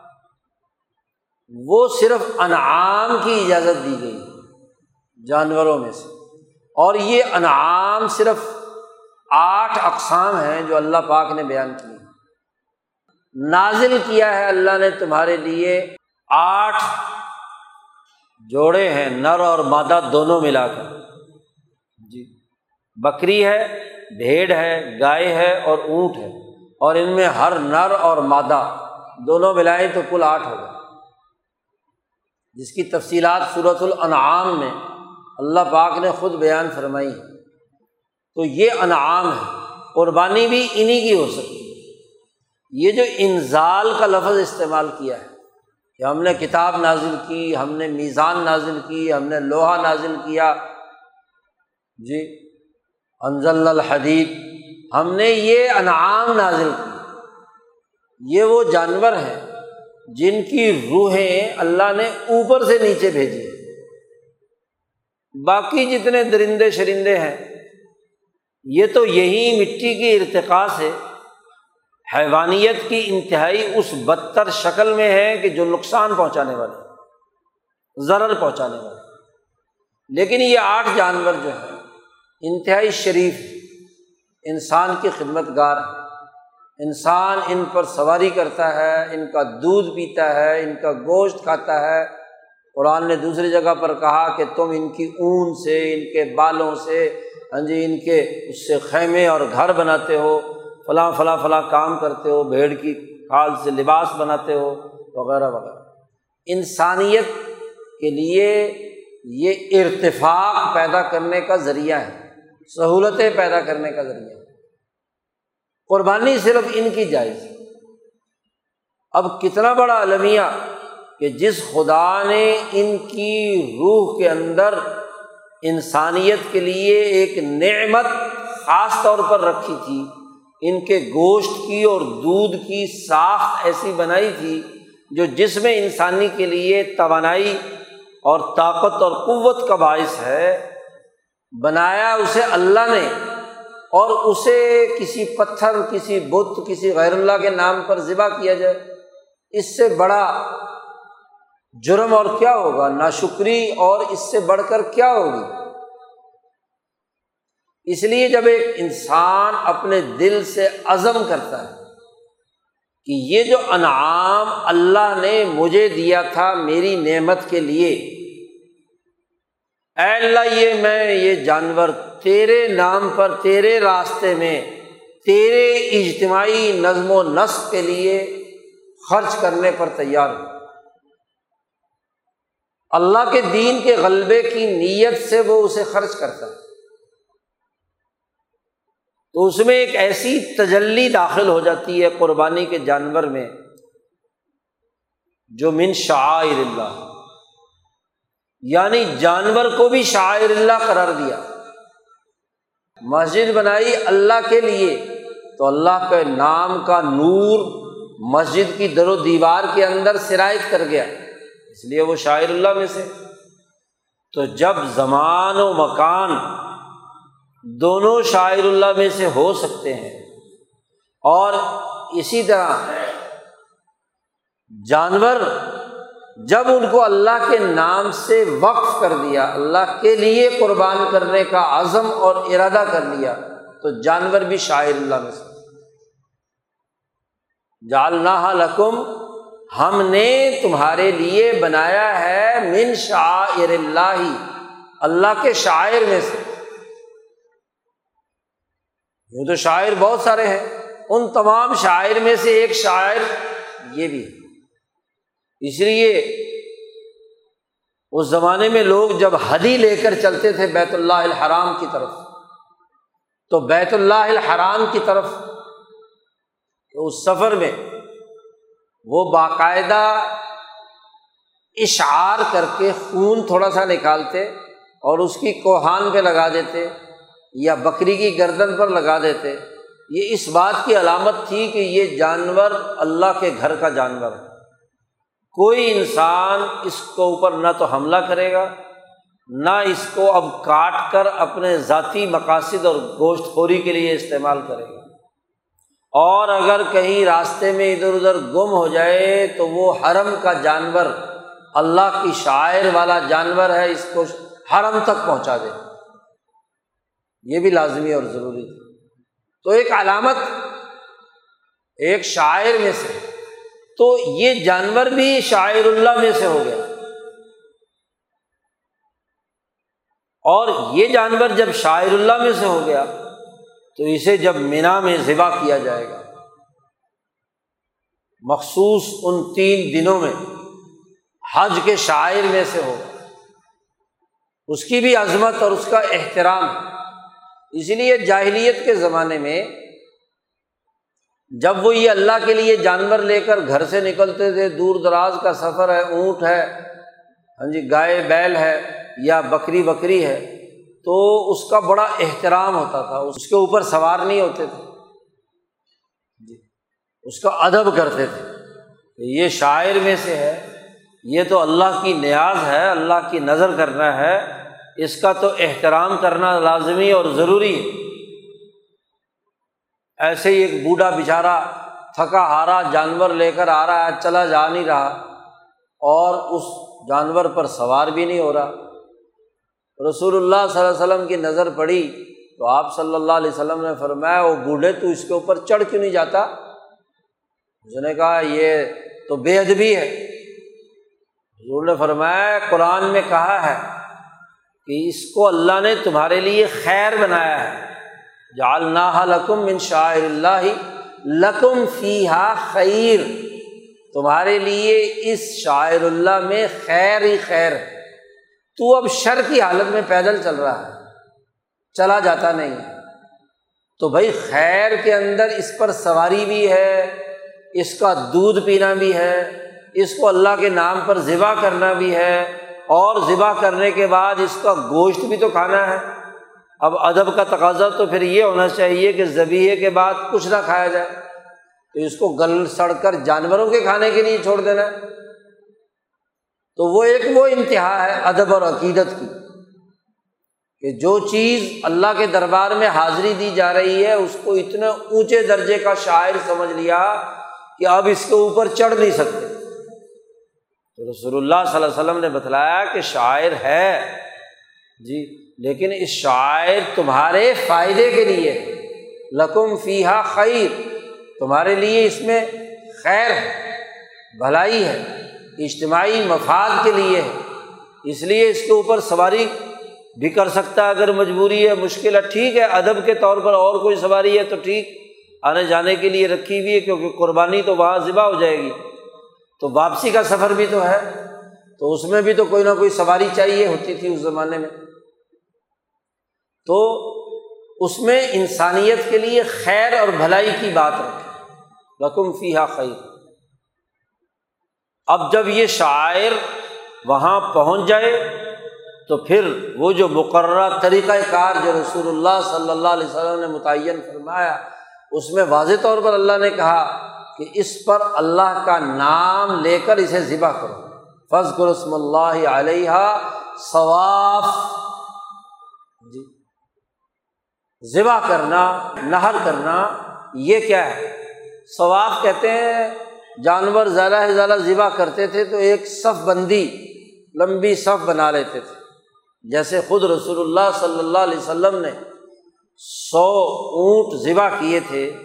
وہ صرف انعام کی اجازت دی گئی جانوروں میں سے۔ اور یہ انعام صرف آٹھ اقسام ہیں جو اللہ پاک نے بیان کی نازل کیا ہے اللہ نے تمہارے لیے آٹھ جوڑے ہیں، نر اور مادہ دونوں ملا کر۔ جی بکری ہے، بھیڑ ہے، گائے ہے اور اونٹ ہے۔ اور ان میں ہر نر اور مادہ دونوں ملائیں تو کل آٹھ ہو گئے۔ جس کی تفصیلات صورت الانعام میں اللہ پاک نے خود بیان فرمائی تو یہ انعام ہے، قربانی بھی انہیں کی ہو سکتی ہے۔ یہ جو انزال کا لفظ استعمال کیا ہے، کہ ہم نے کتاب نازل کی، ہم نے میزان نازل کی، ہم نے لوہا نازل کیا۔ جی انزل الحدید۔ ہم نے یہ انعام نازل کی یہ وہ جانور ہیں جن کی روحیں اللہ نے اوپر سے نیچے بھیجی باقی جتنے درندے شرندے ہیں، یہ تو یہی مٹی کی ارتقا سے حیوانیت کی انتہائی اس بدتر شکل میں ہے کہ جو نقصان پہنچانے والے ضرر پہنچانے والے لیکن یہ آٹھ جانور جو ہیں، انتہائی شریف انسان کی خدمت گار ہے۔ انسان ان پر سواری کرتا ہے، ان کا دودھ پیتا ہے، ان کا گوشت کھاتا ہے۔ قرآن نے دوسری جگہ پر کہا کہ تم ان کی اون سے، ان کے بالوں سے ہاں جی ان کے اس سے خیمے اور گھر بناتے ہو۔ فلاں فلاں فلاں کام کرتے ہو، بھیڑ کی کھال سے لباس بناتے ہو، وغیرہ وغیرہ۔ انسانیت کے لیے یہ ارتفاق پیدا کرنے کا ذریعہ ہے۔ سہولتیں پیدا کرنے کا ذریعہ قربانی صرف ان کی جائز اب کتنا بڑا المیہ کہ جس خدا نے ان کی روح کے اندر انسانیت کے لیے ایک نعمت خاص طور پر رکھی تھی، ان کے گوشت کی اور دودھ کی ساخت ایسی بنائی تھی جو جس میں انسانی کے لیے توانائی اور طاقت اور قوت کا باعث ہے بنایا اسے اللہ نے اور اسے کسی پتھر، کسی بت، کسی غیر اللہ کے نام پر ذبح کیا جائے۔ اس سے بڑا جرم اور کیا ہوگا؟ ناشکری اور اس سے بڑھ کر کیا ہوگی؟ اس لیے جب ایک انسان اپنے دل سے عزم کرتا ہے کہ یہ جو انعام اللہ نے مجھے دیا تھا میری نعمت کے لیے اے اللہ، یہ میں، یہ جانور تیرے نام پر، تیرے راستے میں، تیرے اجتماعی نظم و نسق کے لیے خرچ کرنے پر تیار ہوں۔ اللہ کے دین کے غلبے کی نیت سے وہ اسے خرچ کرتا ہے۔ تو اس میں ایک ایسی تجلی داخل ہو جاتی ہے قربانی کے جانور میں، جو من شاعر اللہ۔ یعنی جانور کو بھی شاعر اللہ قرار دیا۔ مسجد بنائی اللہ کے لیے، تو اللہ کے نام کا نور مسجد کی در و دیوار کے اندر سرایت کر گیا۔ اس لیے وہ شاعر اللہ میں سے۔ تو جب زمان و مکان دونوں شاعر اللہ میں سے ہو سکتے ہیں، اور اسی طرح جانور جب ان کو اللہ کے نام سے وقف کر دیا، اللہ کے لیے قربان کرنے کا عزم اور ارادہ کر لیا، تو جانور بھی شاعر اللہ میں سے۔ جالنا لکم، ہم نے تمہارے لیے بنایا ہے من شاعر اللہ اللہ کے شاعر میں سے۔ یوں تو شاعر بہت سارے ہیں، ان تمام شاعر میں سے ایک شاعر یہ بھی اس لیے اس زمانے میں لوگ جب حدی لے کر چلتے تھے بیت اللہ الحرام کی طرف، تو بیت اللہ الحرام کی طرف اس سفر میں وہ باقاعدہ اشعار کر کے خون تھوڑا سا نکالتے اور اس کی کوہان پہ لگا دیتے یا بکری کی گردن پر لگا دیتے۔ یہ اس بات کی علامت تھی کہ یہ جانور اللہ کے گھر کا جانور ہے۔ کوئی انسان اس کو اوپر نہ تو حملہ کرے گا، نہ اس کو اب کاٹ کر اپنے ذاتی مقاصد اور گوشت خوری کے لیے استعمال کرے گا۔ اور اگر کہیں راستے میں ادھر ادھر گم ہو جائے تو وہ حرم کا جانور، اللہ کی شاعر والا جانور ہے، اس کو حرم تک پہنچا دے۔ یہ بھی لازمی اور ضروری تھی تو ایک علامت، ایک شاعر میں سے تو یہ جانور بھی شاعر اللہ میں سے ہو گیا اور یہ جانور جب شاعر اللہ میں سے ہو گیا، تو اسے جب مینا میں ذبح کیا جائے گا۔ مخصوص ان تین دنوں میں حج کے شاعر میں سے ہوگا اس کی بھی عظمت اور اس کا احترام۔ اس لیے جاہلیت کے زمانے میں جب وہ یہ اللہ کے لیے جانور لے کر گھر سے نکلتے تھے، دور دراز کا سفر ہے، اونٹ ہے ہاں جی گائے، بیل ہے یا بکری بکری ہے، تو اس کا بڑا احترام ہوتا تھا، اس کے اوپر سوار نہیں ہوتے تھے۔ جی اس کا ادب کرتے تھے۔ یہ شاعر میں سے ہے، یہ تو اللہ کی نیاز ہے، اللہ کی نظر کرنا ہے، اس کا تو احترام کرنا لازمی اور ضروری ہے۔ ایسے ہی ایک بوڑھا بچارا تھکا ہارا جانور لے کر آ رہا ہے، چلا جا نہیں رہا اور اس جانور پر سوار بھی نہیں ہو رہا۔ رسول اللہ صلی اللہ علیہ وسلم کی نظر پڑی تو آپ صلی اللہ علیہ وسلم نے فرمایا، وہ بوڑھے تو اس کے اوپر چڑھ کیوں نہیں جاتا؟ اس نے کہا، یہ تو بے ادبی ہے۔ حضور نے فرمایا، قرآن میں کہا ہے کہ اس کو اللہ نے تمہارے لیے خیر بنایا ہے۔ جالنا لکم من شاعر اللہ لکم فی ہا خیر۔ تمہارے لیے اس شاعر اللہ میں خیر ہی خیر ہے۔ تو اب شر کی حالت میں پیدل چل رہا ہے۔ چلا جاتا نہیں۔ تو بھائی خیر کے اندر اس پر سواری بھی ہے، اس کا دودھ پینا بھی ہے، اس کو اللہ کے نام پر ذبح کرنا بھی ہے اور ذبح کرنے کے بعد اس کا گوشت بھی تو کھانا ہے۔ اب ادب کا تقاضا تو پھر یہ ہونا چاہیے کہ زبیے کے بعد کچھ نہ کھایا جائے۔ تو اس کو گل سڑ کر جانوروں کے کھانے کے لیے چھوڑ دینا۔ تو وہ ایک وہ انتہا ہے ادب اور عقیدت کی کہ جو چیز اللہ کے دربار میں حاضری دی جا رہی ہے، اس کو اتنے اونچے درجے کا شاعر سمجھ لیا کہ اب اس کے اوپر چڑھ نہیں سکتے۔ تو رسول اللہ صلی اللہ علیہ وسلم نے بتلایا کہ شاعر ہے۔ جی۔ لیکن اس شاعر تمہارے فائدے کے لیے لقم فیحا خیر، تمہارے لیے اس میں خیر ہے، بھلائی ہے، اجتماعی مفاد کے لیے ہے۔ اس لیے اس کے اوپر سواری بھی کر سکتا ہے، اگر مجبوری ہے، مشکل ہے، ٹھیک ہے، ادب کے طور پر اور کوئی سواری ہے تو ٹھیک، آنے جانے کے لیے رکھی ہوئی ہے، کیونکہ قربانی تو وہاں ذبح ہو جائے گی۔ تو واپسی کا سفر بھی تو ہے، تو اس میں بھی تو کوئی نہ کوئی سواری چاہیے ہوتی تھی اس زمانے میں۔ تو اس میں انسانیت کے لیے خیر اور بھلائی کی بات رکھے۔ رقم فیحا خیر۔ اب جب یہ شاعر وہاں پہنچ جائے تو پھر وہ جو مقررہ طریقۂ کار جو رسول اللہ صلی اللہ علیہ وسلم نے متعین فرمایا، اس میں واضح طور پر اللہ نے کہا کہ اس پر اللہ کا نام لے کر اسے ذبح کرو۔ فض قرسم اللہ علیہ ثواف ذبح کرنا، نہر کرنا، یہ کیا ہے؟ ثواف کہتے ہیں، جانور زیادہ سے زیادہ ذبح کرتے تھے تو ایک صف بندی، لمبی صف بنا لیتے تھے۔ جیسے خود رسول اللہ صلی اللہ علیہ وسلم نے سو اونٹ ذبح کیے تھے،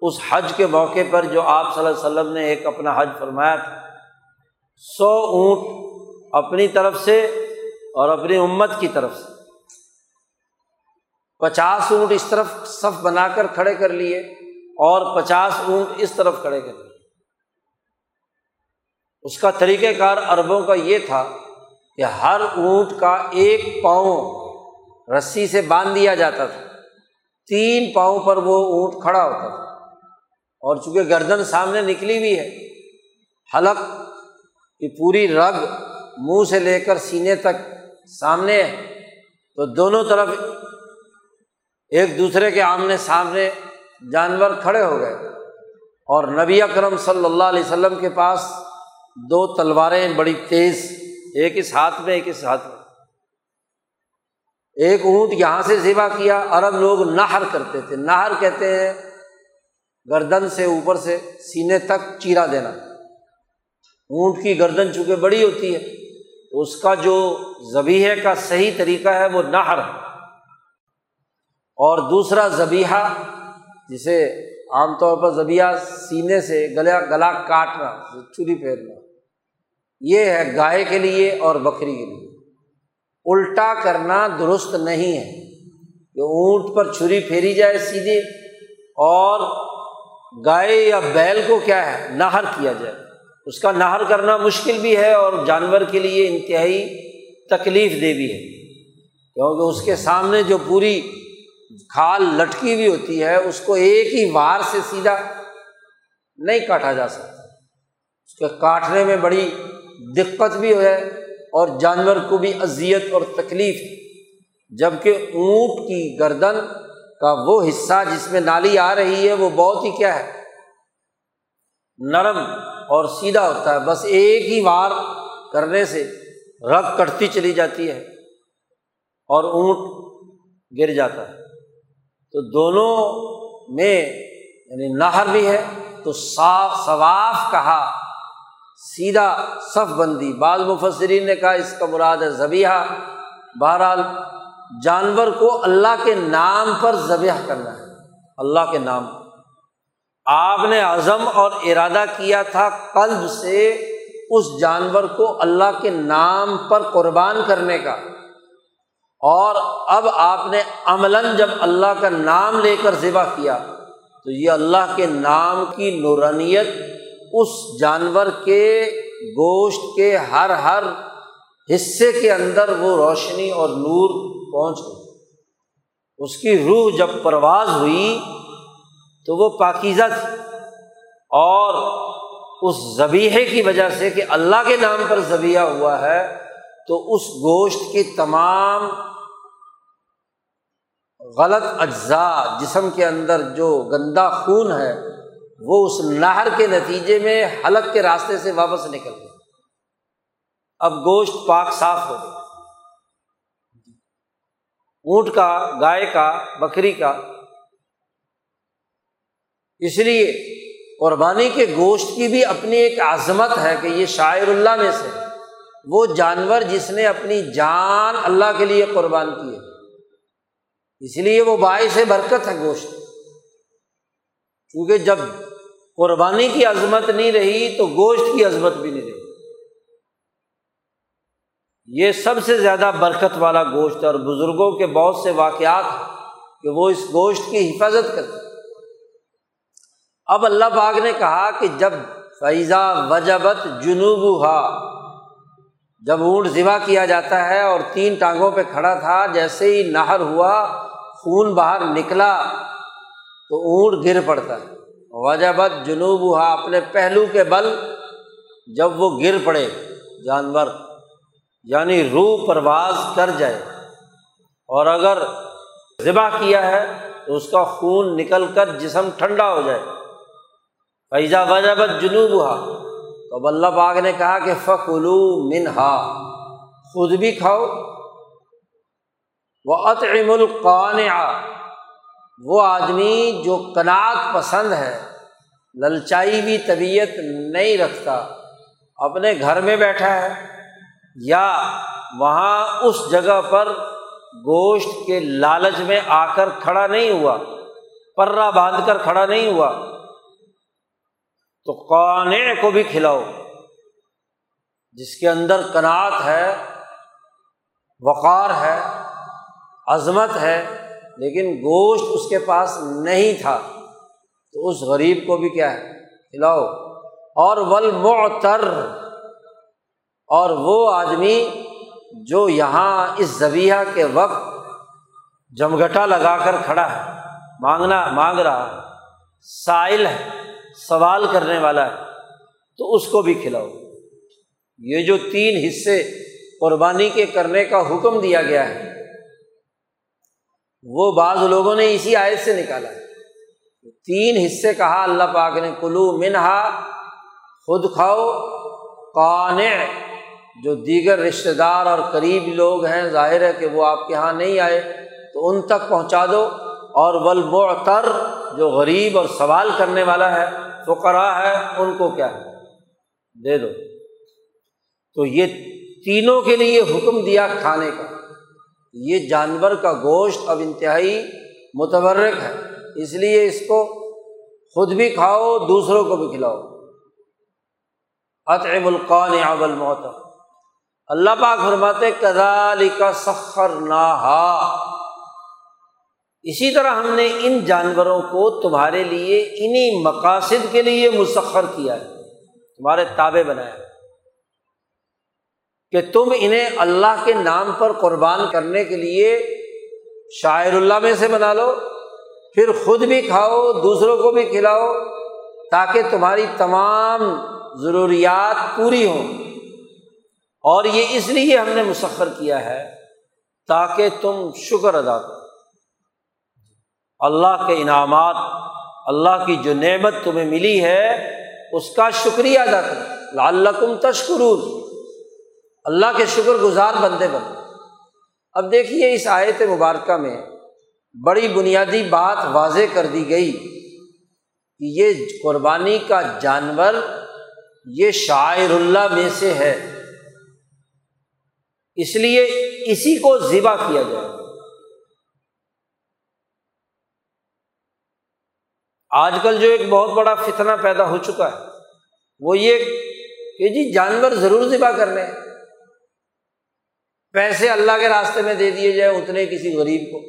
اس حج کے موقع پر جو آپ صلی اللہ علیہ وسلم نے ایک اپنا حج فرمایا تھا۔ سو اونٹ اپنی طرف سے اور اپنی امت کی طرف سے۔ پچاس اونٹ اس طرف صف بنا کر کھڑے کر لیے اور پچاس اونٹ اس طرف کھڑے کر لیے۔ اس کا طریقۂ کار اربوں کا یہ تھا کہ ہر اونٹ کا ایک پاؤں رسی سے باندھ دیا جاتا تھا۔ تین پاؤں پر وہ اونٹ کھڑا ہوتا تھا۔ اور چونکہ گردن سامنے نکلی ہوئی ہے، حلق کی پوری رگ منہ سے لے کر سینے تک سامنے ہے، تو دونوں طرف ایک دوسرے کے آمنے سامنے جانور کھڑے ہو گئے اور نبی اکرم صلی اللہ علیہ وسلم کے پاس دو تلواریں بڑی تیز، ایک اس ہاتھ میں، ایک اس ہاتھ میں۔ ایک اونٹ یہاں سے ذبح کیا، عرب لوگ نہر کرتے تھے۔ نہر کہتے ہیں گردن سے اوپر سے سینے تک چیرا دینا۔ اونٹ کی گردن چونکہ بڑی ہوتی ہے، اس کا جو زبیحے کا صحیح طریقہ ہے وہ نہر ہے۔ اور دوسرا زبیحہ جسے عام طور پر زبیہ سینے سے گلا گلا کاٹنا چوری پھیرنا، یہ ہے گائے کے لیے اور بکری کے لیے۔ الٹا کرنا درست نہیں ہے۔ کہ اونٹ پر چھری پھیری جائے سیدھے اور گائے یا بیل کو کیا ہے؟ نہر کیا جائے۔ اس کا نہر کرنا مشکل بھی ہے اور جانور کے لیے انتہائی تکلیف دہ بھی ہے۔ کیونکہ اس کے سامنے جو پوری کھال لٹکی ہوئی ہوتی ہے، اس کو ایک ہی وار سے سیدھا نہیں کاٹا جا سکتا۔ اس کے کاٹنے میں بڑی دقت بھی ہے اور جانور کو بھی اذیت اور تکلیف۔ جبکہ اونٹ کی گردن کا وہ حصہ جس میں نالی آ رہی ہے، وہ بہت ہی کیا ہے، نرم اور سیدھا ہوتا ہے۔ بس ایک ہی وار کرنے سے رگ کٹتی چلی جاتی ہے اور اونٹ گر جاتا ہے۔ تو دونوں میں یعنی نہر بھی ہے تو صاف ثواف کہا، سیدھا صف بندی۔ بعض مفسرین نے کہا اس کا مراد ہے ذبیحہ۔ بہرحال جانور کو اللہ کے نام پر ذبح کرنا ہے۔ اللہ کے نام۔ آپ نے عزم اور ارادہ کیا تھا قلب سے اس جانور کو اللہ کے نام پر قربان کرنے کا۔ اور اب آپ نے عملاً جب اللہ کا نام لے کر ذبح کیا، تو یہ اللہ کے نام کی نورانیت اس جانور کے گوشت کے ہر ہر حصے کے اندر وہ روشنی اور نور پہنچ گئی۔ اس کی روح جب پرواز ہوئی، تو وہ پاکیزہ تھی۔ اور اس زبیحے کی وجہ سے کہ اللہ کے نام پر زبیہ ہوا ہے، تو اس گوشت کی تمام غلط اجزاء جسم کے اندر جو گندا خون ہے، وہ اس نہر کے نتیجے میں حلق کے راستے سے واپس نکل گئے اب گوشت پاک صاف ہو گیا۔ اونٹ کا، گائے کا، بکری کا۔ اس لیے قربانی کے گوشت کی بھی اپنی ایک عظمت ہے کہ یہ شاعر اللہ میں سے وہ جانور جس نے اپنی جان اللہ کے لیے قربان کی ہے اس لیے وہ باعث برکت ہے گوشت۔ کیونکہ جب قربانی کی عظمت نہیں رہی تو گوشت کی عظمت بھی نہیں رہی۔ یہ سب سے زیادہ برکت والا گوشت اور بزرگوں کے بہت سے واقعات کہ وہ اس گوشت کی حفاظت کرتے اب اللہ پاک نے کہا کہ جب فیضا وجبت جنوب ہا جب اونٹ ذبح کیا جاتا ہے اور تین ٹانگوں پہ کھڑا تھا، جیسے ہی نہر ہوا، خون باہر نکلا تو اونٹ گر پڑتا ہے۔ وجبت جنوب ہوا اپنے پہلو کے بل جب وہ گر پڑے، جانور یعنی روح پرواز کر جائے۔ اور اگر ذبح کیا ہے، تو اس کا خون نکل کر جسم ٹھنڈا ہو جائے۔ فیضا وجبت جنوب ہوا تو اب اللہ پاک نے کہا کہ فکلو منہا خود بھی کھاؤ۔ وہ اطعم القان وہ آدمی جو کنات پسند ہے، للچائی بھی طبیعت نہیں رکھتا، اپنے گھر میں بیٹھا ہے، یا وہاں اس جگہ پر گوشت کے لالچ میں آ کر کھڑا نہیں ہوا پرا باندھ کر کھڑا نہیں ہوا۔ تو قانے کو بھی کھلاؤ۔ جس کے اندر کنات ہے، وقار ہے، عظمت ہے، لیکن گوشت اس کے پاس نہیں تھا۔ تو اس غریب کو بھی کیا ہے؟ کھلاؤ۔ اور ول معتر اور وہ آدمی جو یہاں اس زبیہ کے وقت جمگٹا لگا کر کھڑا ہے، مانگنا، مانگ رہا سائل ہے۔ سوال کرنے والا ہے، تو اس کو بھی کھلاؤ۔ یہ جو تین حصے قربانی کے کرنے کا حکم دیا گیا ہے، وہ بعض لوگوں نے اسی آیت سے نکالا ہے۔ تین حصے کہا اللہ پاک نے، کلو منہا، خود کھاؤ۔ کان جو دیگر رشتے دار اور قریب لوگ ہیں، ظاہر ہے کہ وہ آپ کے یہاں نہیں آئے، تو ان تک پہنچا دو۔ اور ولبعتر جو غریب اور سوال کرنے والا ہے فقرا ہے، ان کو کیا ہے؟ دے دو۔ تو یہ تینوں کے لیے حکم دیا کھانے کا۔ یہ جانور کا گوشت اب انتہائی متورک ہے، اس لیے اس کو خود بھی کھاؤ، دوسروں کو بھی کھلاؤ۔ اطعم القان ابل موت اللہ پاک فرماتے کدالی کا سخر نہ اسی طرح ہم نے ان جانوروں کو تمہارے لیے انہیں مقاصد کے لیے مسخر کیا ہے، تمہارے تابے بنایا کہ تم انہیں اللہ کے نام پر قربان کرنے کے لیے شاعر اللہ میں سے بنا لو، پھر خود بھی کھاؤ، دوسروں کو بھی کھلاؤ، تاکہ تمہاری تمام ضروریات پوری ہوں۔ اور یہ اس لیے ہم نے مسخر کیا ہے تاکہ تم شکر ادا کرو۔ اللہ کے انعامات، اللہ کی جو نعمت تمہیں ملی ہے، اس کا شکریہ ادا کرو۔ لال تشکرون۔ اللہ کے شکر گزار بندے بن اب دیکھیے اس آیت مبارکہ میں بڑی بنیادی بات واضح کر دی گئی کہ یہ قربانی کا جانور، یہ شاعر اللہ میں سے ہے۔ اس لیے اسی کو ذبح کیا جائے۔ آج کل جو ایک بہت بڑا فتنہ پیدا ہو چکا ہے، وہ یہ کہ جی جانور ضرور ذبح کر لیں۔ پیسے اللہ کے راستے میں دے دیے جائے اتنے کسی غریب کو،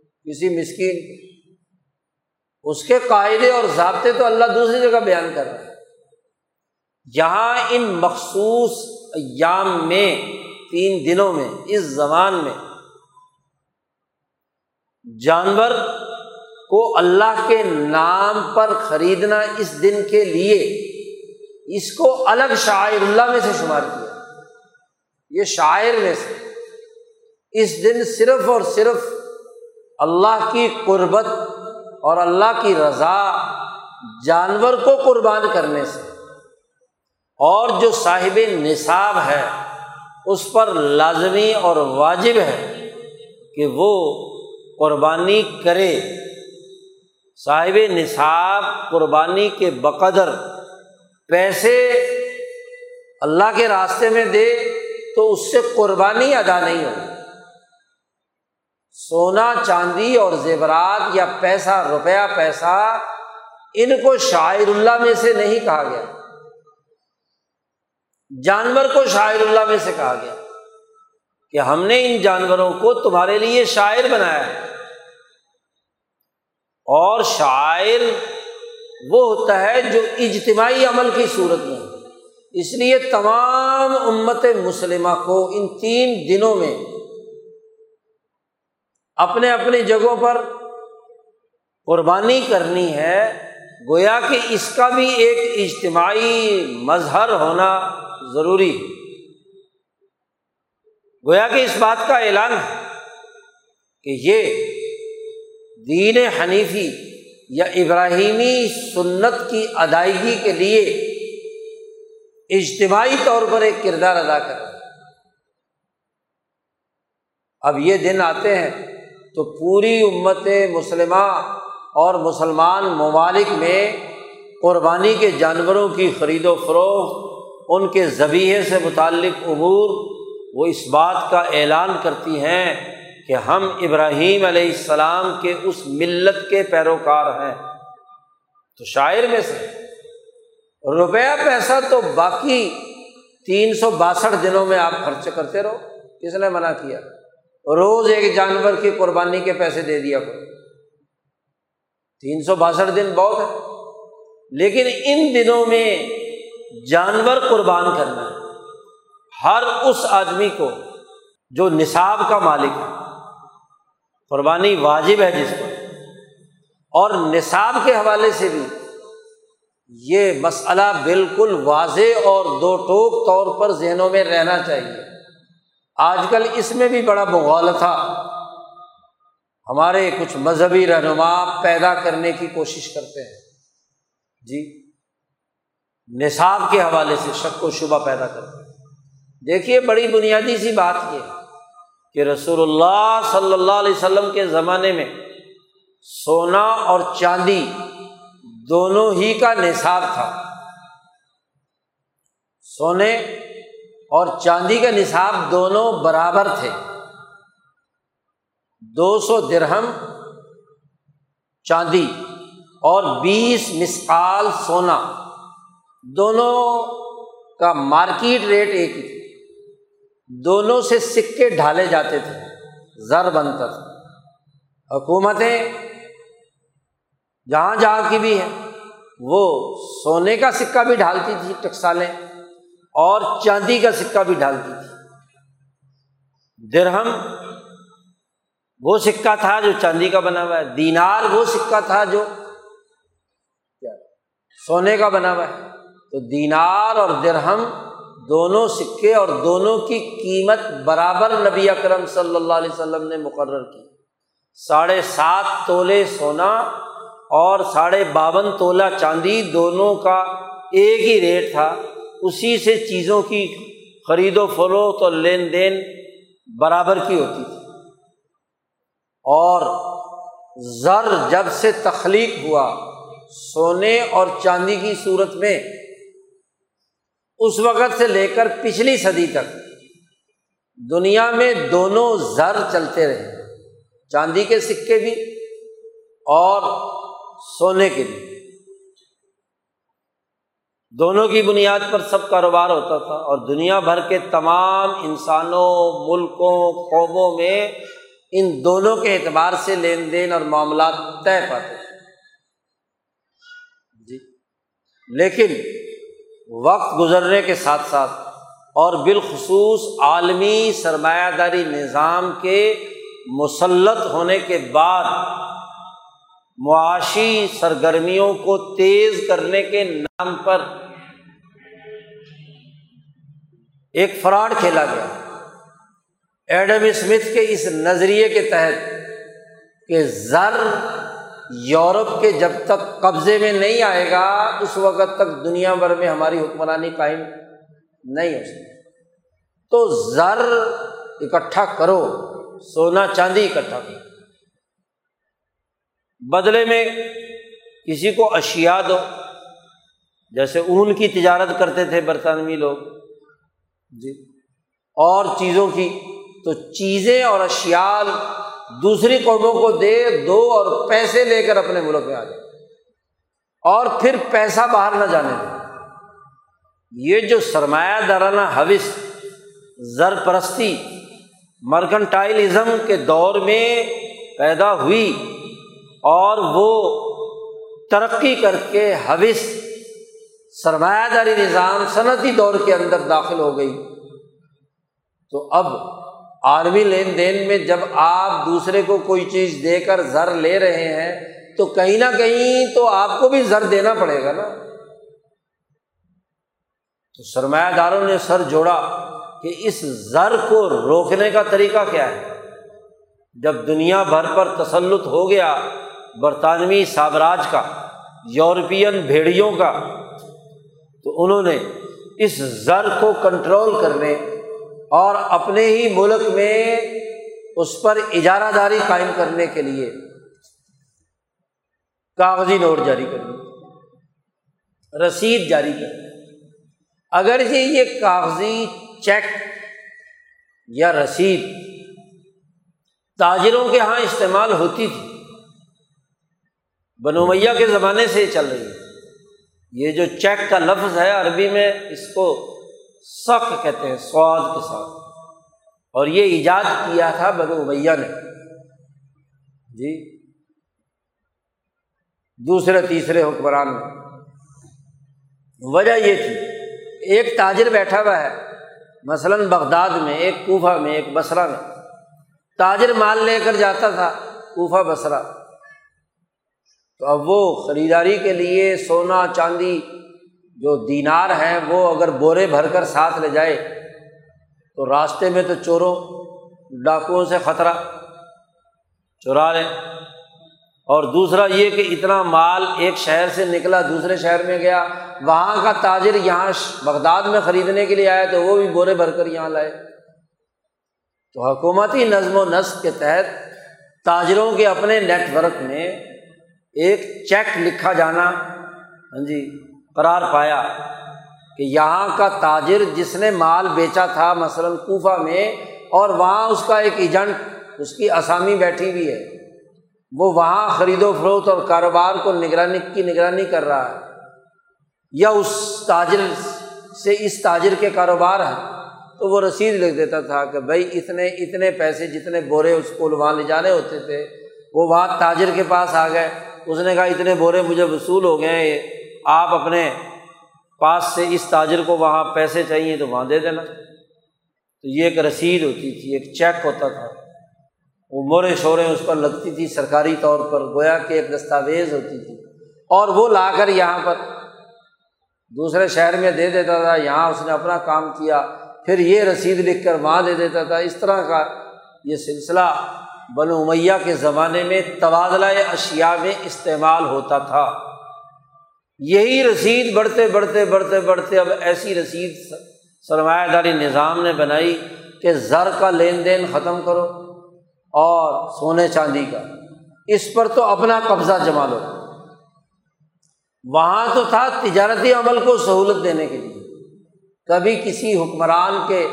کسی مسکین کو۔ اس کے قاعدے اور ضابطے تو اللہ دوسری جگہ بیان کر رہے ہیں یہاں ان مخصوص ایام میں، تین دنوں میں، اس زمان میں جانور کو اللہ کے نام پر خریدنا اس دن کے لیے اس کو الگ شاعر اللہ میں سے شمار کیا۔ یہ شاعر میں سے۔ اس دن صرف اور صرف اللہ کی قربت اور اللہ کی رضا جانور کو قربان کرنے سے۔ اور جو صاحب نصاب ہے، اس پر لازمی اور واجب ہے کہ وہ قربانی کرے۔ صاحب نصاب قربانی کے بقدر پیسے اللہ کے راستے میں دے تو اس سے قربانی ادا نہیں ہوگی۔ سونا، چاندی اور زیورات یا پیسہ، روپیہ، پیسہ ان کو شاعر اللہ میں سے نہیں کہا گیا۔ جانور کو شاعر اللہ میں سے کہا گیا کہ ہم نے ان جانوروں کو تمہارے لیے شاعر بنایا ہے۔ اور شاعر وہ ہوتا ہے جو اجتماعی عمل کی صورت میں اس لیے تمام امت مسلمہ کو ان تین دنوں میں اپنے اپنی جگہوں پر قربانی کرنی ہے، گویا کہ اس کا بھی ایک اجتماعی مظہر ہونا ضروری ہے۔ گویا کہ اس بات کا اعلان ہے کہ یہ دین حنیفی یا ابراہیمی سنت کی ادائیگی کے لیے اجتماعی طور پر ایک کردار ادا کر اب یہ دن آتے ہیں تو پوری امت مسلمہ اور مسلمان ممالک میں قربانی کے جانوروں کی خرید و فروخت، ان کے ذبیحے سے متعلق امور وہ اس بات کا اعلان کرتی ہیں کہ ہم ابراہیم علیہ السلام کے اس ملت کے پیروکار ہیں۔ تو شاعر میں سے روپیہ پیسہ تو باقی تین سو باسٹھ دنوں میں آپ خرچ کرتے رہو۔ کس نے منع کیا؟ روز ایک جانور کی قربانی کے پیسے دے دیا کرو۔ تین سو باسٹھ دن بہت ہے لیکن ان دنوں میں جانور قربان کرنا ہر اس آدمی کو جو نصاب کا مالک ہے۔ قربانی واجب ہے جس پر۔ اور نصاب کے حوالے سے بھی یہ مسئلہ بالکل واضح اور دو ٹوک طور پر ذہنوں میں رہنا چاہیے۔ آج کل اس میں بھی بڑا بغول تھا۔ ہمارے کچھ مذہبی رہنما پیدا کرنے کی کوشش کرتے ہیں۔ جی۔ نصاب کے حوالے سے شک و شبہ پیدا کرتے ہیں۔ دیکھیے بڑی بنیادی سی بات یہ ہے۔ کہ رسول اللہ صلی اللہ علیہ وسلم کے زمانے میں سونا اور چاندی دونوں ہی کا نصاب تھا۔ سونے اور چاندی کا نصاب دونوں برابر تھے۔ دو سو درہم چاندی اور بیس مسقال سونا، دونوں کا مارکیٹ ریٹ ایک ہی تھا۔ دونوں سے سکے ڈھالے جاتے تھے، زر بنتا تھا۔ حکومتیں جہاں جہاں کی بھی ہیں، وہ سونے کا سکہ بھی ڈھالتی تھی، ٹکسالیں، اور چاندی کا سکہ بھی ڈالتی تھی۔ درہم وہ سکہ تھا جو چاندی کا بنا ہوا ہے، دینار وہ سکہ تھا جو سونے کا بنا ہوا ہے۔ تو دینار اور درہم دونوں سکے اور دونوں کی قیمت برابر نبی اکرم صلی اللہ علیہ وسلم نے مقرر کی۔ ساڑھے سات تولے سونا اور ساڑھے باون تولہ چاندی دونوں کا ایک ہی ریٹ تھا۔ اسی سے چیزوں کی خرید و فروخت اور لین دین برابر کی ہوتی تھی۔ اور زر جب سے تخلیق ہوا، سونے اور چاندی کی صورت میں اس وقت سے لے کر پچھلی صدی تک دنیا میں دونوں زر چلتے رہے، چاندی کے سکے بھی اور سونے کے بھی۔ دونوں کی بنیاد پر سب کاروبار ہوتا تھا اور دنیا بھر کے تمام انسانوں، ملکوں، قوموں میں ان دونوں کے اعتبار سے لین دین اور معاملات طے پاتے تھے۔ جی۔ لیکن وقت گزرنے کے ساتھ ساتھ اور بالخصوص عالمی سرمایہ داری نظام کے مسلط ہونے کے بعد معاشی سرگرمیوں کو تیز کرنے کے نام پر ایک فراڈ کھیلا گیا۔ ایڈم اسمتھ کے اس نظریے کے تحت کہ زر یورپ کے جب تک قبضے میں نہیں آئے گا، اس وقت تک دنیا بھر میں ہماری حکمرانی قائم نہیں ہو سکتی تو زر اکٹھا کرو، سونا چاندی اکٹھا کرو۔ بدلے میں کسی کو اشیا دو۔ جیسے اون کی تجارت کرتے تھے برطانوی لوگ۔ جی۔ اور چیزوں کی۔ تو چیزیں اور اشیال دوسری قوموں کو دے، دو اور پیسے لے کر اپنے ملک میں آ جائے۔ اور پھر پیسہ باہر نہ جانے دے۔ یہ جو سرمایہ دارانہ حوث زر پرستی مرکنٹائلزم کے دور میں پیدا ہوئی اور وہ ترقی کر کے حوث سرمایہ داری نظام صنعتی دور کے اندر داخل ہو گئی۔ تو اب عالمی لین دین میں جب آپ دوسرے کو کوئی چیز دے کر زر لے رہے ہیں، تو کہیں نہ کہیں تو آپ کو بھی زر دینا پڑے گا نا۔ تو سرمایہ داروں نے سر جوڑا کہ اس زر کو روکنے کا طریقہ کیا ہے۔ جب دنیا بھر پر تسلط ہو گیا برطانوی سامراج کا، یورپین بھیڑیوں کا، تو انہوں نے اس زر کو کنٹرول کرنے اور اپنے ہی ملک میں اس پر اجارہ داری قائم کرنے کے لیے کاغذی نوٹ جاری کرنی رسید جاری کرنی اگر یہ کاغذی چیک یا رسید تاجروں کے یہاں استعمال ہوتی تھی بنومیا کے زمانے سے چل رہی ہے۔ یہ جو چیک کا لفظ ہے عربی میں، اس کو سخت کہتے ہیں، سواد کے ساتھ۔ اور یہ ایجاد کیا تھا بنو امیہ نے۔ جی۔ دوسرے، تیسرے حکمران میں وجہ یہ تھی، ایک تاجر بیٹھا ہوا ہے، مثلاً بغداد میں، ایک کوفہ میں، ایک بسرا میں۔ تاجر مال لے کر جاتا تھا، کوفہ بسرا تو اب وہ خریداری کے لیے سونا، چاندی جو دینار ہیں وہ اگر بورے بھر کر ساتھ لے جائے تو راستے میں تو چوروں ڈاکوؤں سے خطرہ چورا لیں۔ اور دوسرا یہ کہ اتنا مال ایک شہر سے نکلا دوسرے شہر میں گیا، وہاں کا تاجر یہاں بغداد میں خریدنے کے لیے آیا تو وہ بھی بورے بھر کر یہاں لائے۔ تو حکومتی نظم و نسق کے تحت تاجروں کے اپنے نیٹ ورک میں ایک چیک لکھا جانا ہاں جی قرار پایا کہ یہاں کا تاجر جس نے مال بیچا تھا مثلاً کوفہ میں اور وہاں اس کا ایک ایجنٹ اس کی آسامی بیٹھی ہوئی ہے، وہ وہاں خرید و فروخت اور کاروبار کو نگرانی کی نگرانی کر رہا ہے۔ یا اس تاجر سے اس تاجر کے کاروبار ہیں تو وہ رسید لکھ دیتا تھا کہ بھائی اتنے اتنے پیسے جتنے بورے اس کو وہاں لے جانے ہوتے تھے، وہ وہاں تاجر کے پاس آ گئے۔ اس نے کہا اتنے بورے مجھے وصول ہو گئے ہیں آپ اپنے پاس سے اس تاجر کو وہاں پیسے چاہیے تو وہاں دے دینا۔ تو یہ ایک رسید ہوتی تھی، ایک چیک ہوتا تھا۔ وہ مورے شورے اس پر لگتی تھی سرکاری طور پر، گویا کہ ایک دستاویز ہوتی تھی۔ اور وہ لا کر یہاں پر دوسرے شہر میں دے دیتا تھا، یہاں اس نے اپنا کام کیا۔ پھر یہ رسید لکھ کر وہاں دے دیتا تھا۔ اس طرح کا یہ سلسلہ بن امیہ کے زمانے میں تبادلہ اشیا میں استعمال ہوتا تھا۔ یہی رسید بڑھتے بڑھتے بڑھتے بڑھتے اب ایسی رسید سرمایہ داری نظام نے بنائی کہ زر کا لین دین ختم کرو اور سونے چاندی کا۔ اس پر تو اپنا قبضہ جما لو۔ وہاں تو تھا تجارتی عمل کو سہولت دینے کے لیے۔ کبھی کسی حکمران کے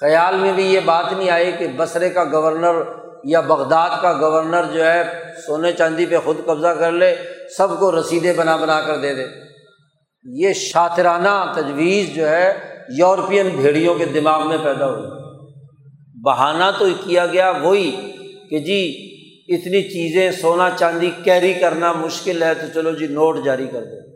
خیال میں بھی یہ بات نہیں آئی کہ بصرے کا گورنر یا بغداد کا گورنر جو ہے سونے چاندی پہ خود قبضہ کر لے۔ سب کو رسیدیں بنا بنا کر دے دے۔ یہ شاطرانہ تجویز جو ہے یورپین بھیڑیوں کے دماغ میں پیدا ہوئی۔ بہانہ تو کیا گیا وہی کہ جی اتنی چیزیں سونا چاندی کیری کرنا مشکل ہے تو چلو جی نوٹ جاری کر دو۔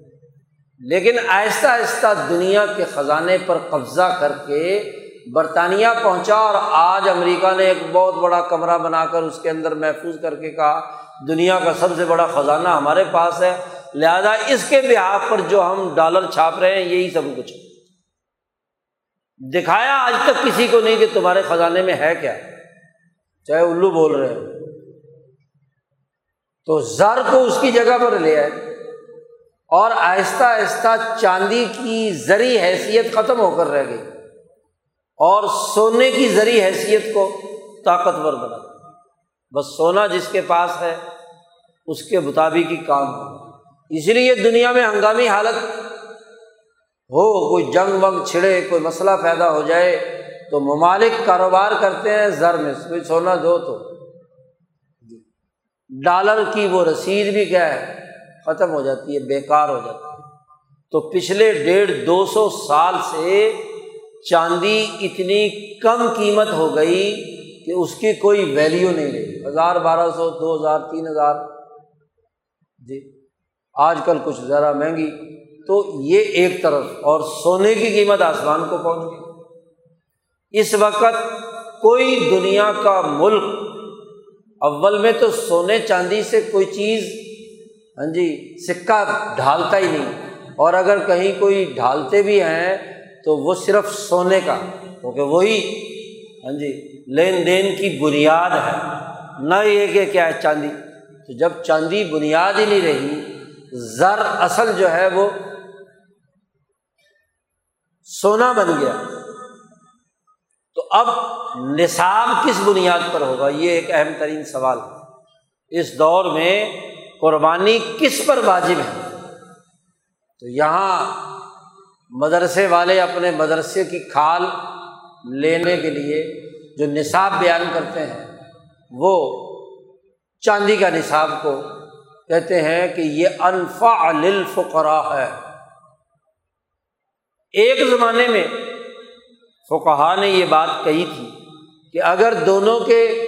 لیکن آہستہ آہستہ دنیا کے خزانے پر قبضہ کر کے برطانیہ پہنچا اور آج امریکہ نے ایک بہت بڑا کمرہ بنا کر اس کے اندر محفوظ کر کے کہا دنیا کا سب سے بڑا خزانہ ہمارے پاس ہے۔ لہٰذا اس کے بحاف پر جو ہم ڈالر چھاپ رہے ہیں، یہی سب کچھ دکھایا آج تک کسی کو نہیں کہ تمہارے خزانے میں ہے کیا۔ چاہے الو بول رہے ہو۔ تو زر کو اس کی جگہ پر لے آئے۔ اور آہستہ آہستہ چاندی کی زری حیثیت ختم ہو کر رہ گئی۔ اور سونے کی ذریع حیثیت کو طاقتور بنا۔ بس سونا جس کے پاس ہے، اس کے مطابق ہی کام ہو۔ اس لیے دنیا میں ہنگامی حالت ہو، کوئی جنگ ونگ چھڑے، کوئی مسئلہ پیدا ہو جائے، تو ممالک کاروبار کرتے ہیں، زر میں کوئی سونا دو تو۔ ڈالر کی وہ رسید بھی کیا ہے، ختم ہو جاتی ہے، بیکار ہو جاتی ہے۔ تو پچھلے ڈیڑھ دو سو سال سے چاندی اتنی کم قیمت ہو گئی کہ اس کی کوئی ویلیو نہیں رہی۔ ہزار بارہ سو، دو ہزار، تین ہزار۔ جی آج کل کچھ ذرا مہنگی۔ تو یہ ایک طرف اور سونے کی قیمت آسمان کو پہنچ گئی۔ اس وقت کوئی دنیا کا ملک اول میں تو سونے چاندی سے کوئی چیز ہاں جی سکہ ڈھالتا ہی نہیں۔ اور اگر کہیں کوئی ڈھالتے بھی ہیں تو وہ صرف سونے کا، کیونکہ وہی ہاں جی لین دین کی بنیاد ہے۔ نہ یہ کہ کیا ہے چاندی۔ تو جب چاندی بنیاد ہی نہیں رہی، زر اصل جو ہے وہ سونا بن گیا۔ تو اب نصاب کس بنیاد پر ہوگا؟ یہ ایک اہم ترین سوال ہے۔ اس دور میں قربانی کس پر واجب ہے؟ تو یہاں مدرسے والے اپنے مدرسے کی کھال لینے کے لیے جو نصاب بیان کرتے ہیں، وہ چاندی کا نصاب کو کہتے ہیں کہ یہ انفا للفقرا ہے۔ ایک زمانے میں فقہ نے یہ بات کہی تھی کہ اگر دونوں کے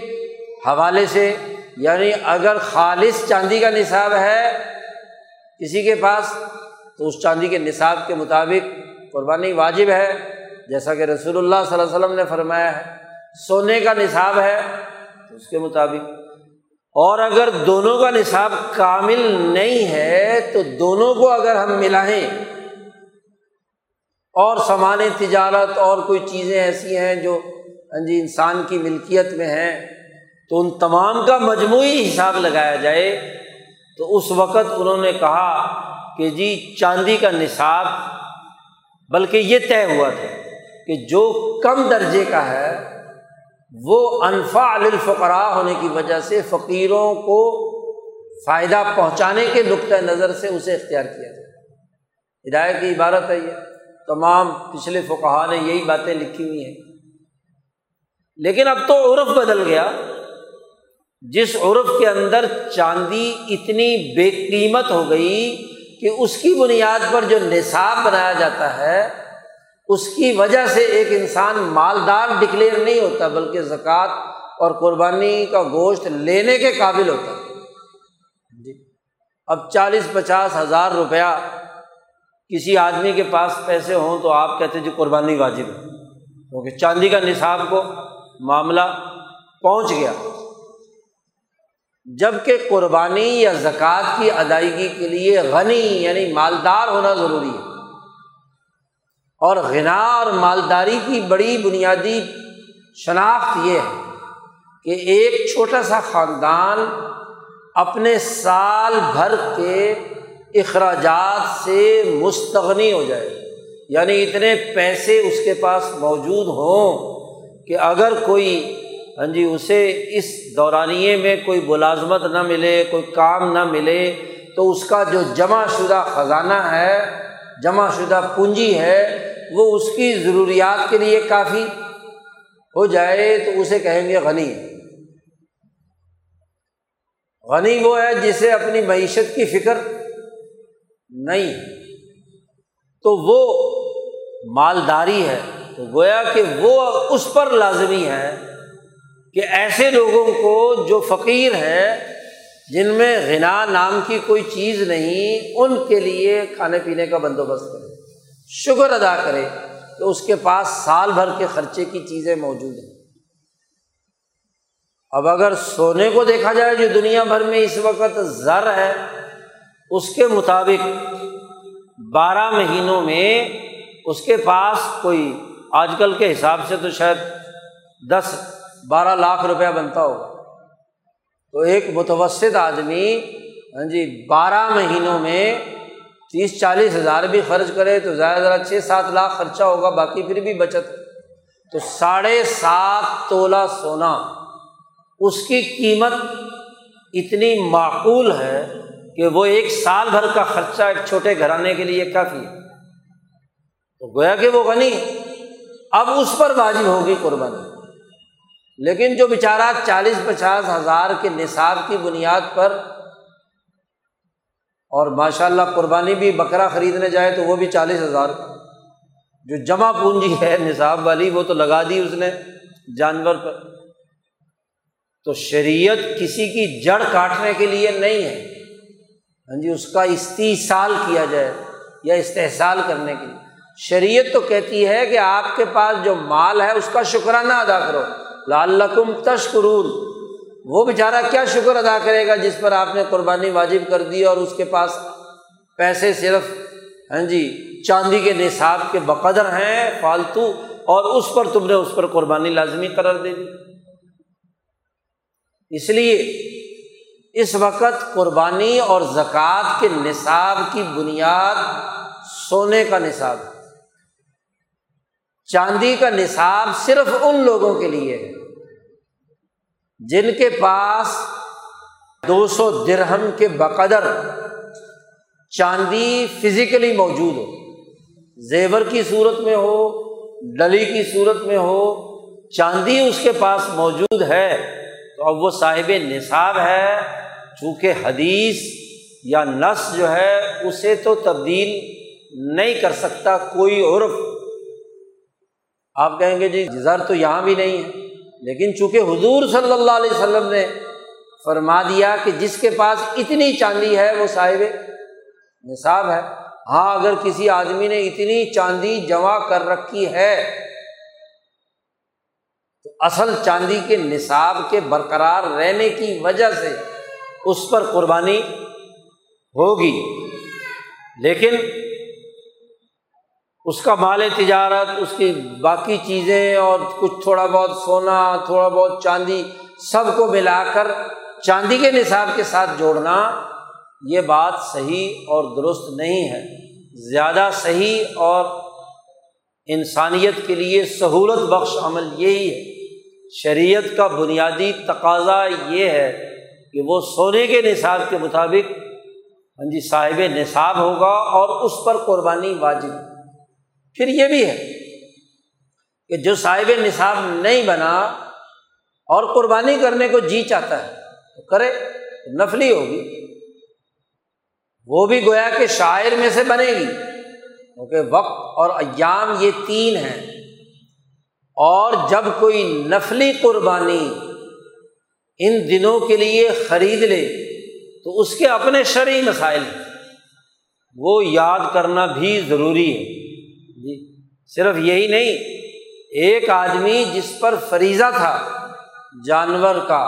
حوالے سے یعنی اگر خالص چاندی کا نصاب ہے کسی کے پاس، تو اس چاندی کے نصاب کے مطابق قربانی واجب ہے۔ جیسا کہ رسول اللہ صلی اللہ علیہ وسلم نے فرمایا ہے، سونے کا نصاب ہے تو اس کے مطابق۔ اور اگر دونوں کا نصاب کامل نہیں ہے تو دونوں کو اگر ہم ملائیں اور سامان تجارت اور کوئی چیزیں ایسی ہیں جو ہاں جی انسان کی ملکیت میں ہیں، تو ان تمام کا مجموعی حساب لگایا جائے۔ تو اس وقت انہوں نے کہا کہ جی چاندی کا نصاب، بلکہ یہ طے ہوا تھا۔ کہ جو کم درجے کا ہے، وہ انفا الفقرا ہونے کی وجہ سے فقیروں کو فائدہ پہنچانے کے نقطۂ نظر سے اسے اختیار کیا جائے۔ ہدایت کی عبارت ہے یہ۔ تمام پچھلے فقہ نے یہی باتیں لکھی ہوئی ہیں۔ لیکن اب تو عرف بدل گیا۔ جس عرف کے اندر چاندی اتنی بے قیمت ہو گئی کہ اس کی بنیاد پر جو نصاب بنایا جاتا ہے اس کی وجہ سے ایک انسان مالدار ڈکلیئر نہیں ہوتا، بلکہ زکوٰۃ اور قربانی کا گوشت لینے کے قابل ہوتا ہے۔ جی۔ اب چالیس پچاس ہزار روپیہ کسی آدمی کے پاس پیسے ہوں تو آپ کہتے جی قربانی واجب ہے۔ کیونکہ چاندی کا نصاب کو معاملہ پہنچ گیا۔ جبکہ قربانی یا زکوٰۃ کی ادائیگی کے لیے غنی یعنی مالدار ہونا ضروری ہے۔ اور غنا اور مالداری کی بڑی بنیادی شناخت یہ ہے کہ ایک چھوٹا سا خاندان اپنے سال بھر کے اخراجات سے مستغنی ہو جائے۔ یعنی اتنے پیسے اس کے پاس موجود ہوں کہ اگر کوئی ہاں جی اسے اس دورانیے میں کوئی ملازمت نہ ملے، کوئی کام نہ ملے، تو اس کا جو جمع شدہ خزانہ ہے، جمع شدہ پونجی ہے وہ اس کی ضروریات کے لیے کافی ہو جائے تو اسے کہیں گے غنی۔ غنی وہ ہے جسے اپنی معیشت کی فکر نہیں۔ تو وہ مالداری ہے۔ تو گویا کہ وہ اس پر لازمی ہے کہ ایسے لوگوں کو جو فقیر ہے جن میں غنا نام کی کوئی چیز نہیں، ان کے لیے کھانے پینے کا بندوبست کرے شکر ادا کرے تو اس کے پاس سال بھر کے خرچے کی چیزیں موجود ہیں۔ اب اگر سونے کو دیکھا جائے جو دنیا بھر میں اس وقت زر ہے، اس کے مطابق بارہ مہینوں میں اس کے پاس کوئی، آج کل کے حساب سے تو شاید دس، بارہ لاکھ روپیہ بنتا ہو۔ تو ایک متوسط آدمی ہاں جی بارہ مہینوں میں تیس چالیس ہزار بھی خرچ کرے تو زیادہ ذرا چھ سات لاکھ خرچہ ہوگا، باقی پھر بھی بچت۔ تو ساڑھے سات تولہ سونا، اس کی قیمت اتنی معقول ہے کہ وہ ایک سال بھر کا خرچہ ایک چھوٹے گھرانے کے لیے کافی ہے۔ تو گویا کہ وہ غنی اب اس پر واجب ہوگی قربانی لیکن جو بیچارہ چالیس پچاس ہزار کے نصاب کی بنیاد پر اور ماشاء اللہ قربانی بھی بکرا خریدنے جائے تو وہ بھی چالیس ہزار۔ جو جمع پونجی ہے نصاب والی، وہ تو لگا دی اس نے جانور پر۔ تو شریعت کسی کی جڑ کاٹنے کے لیے نہیں ہے۔ ہاں جی اس کا استحصال کیا جائے یا استحصال کرنے کے لیے۔ شریعت تو کہتی ہے کہ آپ کے پاس جو مال ہے، اس کا شکرانہ ادا کرو۔ لال تشکرون۔ وہ بیچارہ کیا شکر ادا کرے گا جس پر آپ نے قربانی واجب کر دی اور اس کے پاس پیسے صرف ہاں جی چاندی کے نصاب کے بقدر ہیں، فالتو، اور اس پر تم نے اس پر قربانی لازمی قرار دے دی۔ اس لیے اس وقت قربانی اور زکوٰۃ کے نصاب کی بنیاد سونے کا نصاب چاندی کا نصاب صرف ان لوگوں کے لیے ہے۔ جن کے پاس دو سو درہم کے بقدر چاندی فزیکلی موجود ہو، زیور کی صورت میں ہو ڈلی کی صورت میں ہو، چاندی اس کے پاس موجود ہے۔ تو اب وہ صاحب نصاب ہے، چونکہ حدیث یا نس جو ہے اسے تو تبدیل نہیں کر سکتا، کوئی عرف۔ آپ کہیں گے جی زر تو یہاں بھی نہیں ہے۔ لیکن چونکہ حضور صلی اللہ علیہ وسلم نے فرما دیا کہ جس کے پاس اتنی چاندی ہے وہ صاحب نصاب ہے ہاں اگر کسی آدمی نے اتنی چاندی جمع کر رکھی ہے، تو اصل چاندی کے نصاب کے برقرار رہنے کی وجہ سے اس پر قربانی ہوگی۔ لیکن اس کا مال تجارت، اس کی باقی چیزیں اور کچھ تھوڑا بہت سونا، تھوڑا بہت چاندی، سب کو ملا کر چاندی کے نصاب کے ساتھ جوڑنا، یہ بات صحیح اور درست نہیں ہے۔ زیادہ صحیح اور انسانیت کے لیے سہولت بخش عمل یہی ہے۔ شریعت کا بنیادی تقاضا یہ ہے کہ وہ سونے کے نصاب کے مطابق ہاں جی صاحب نصاب ہوگا اور اس پر قربانی واجب۔ پھر یہ بھی ہے کہ جو صاحب نصاب نہیں بنا اور قربانی کرنے کو جی چاہتا ہے، تو کرے نفلی ہوگی۔ وہ بھی گویا کہ شاعر میں سے بنے گی، کیونکہ وقت اور ایام یہ تین ہیں۔ اور جب کوئی نفلی قربانی ان دنوں کے لیے خرید لے، تو اس کے اپنے شرعی مسائل۔ ہیں وہ یاد کرنا بھی ضروری ہے۔ جی صرف یہی نہیں، ایک آدمی جس پر فریضہ تھا جانور کا،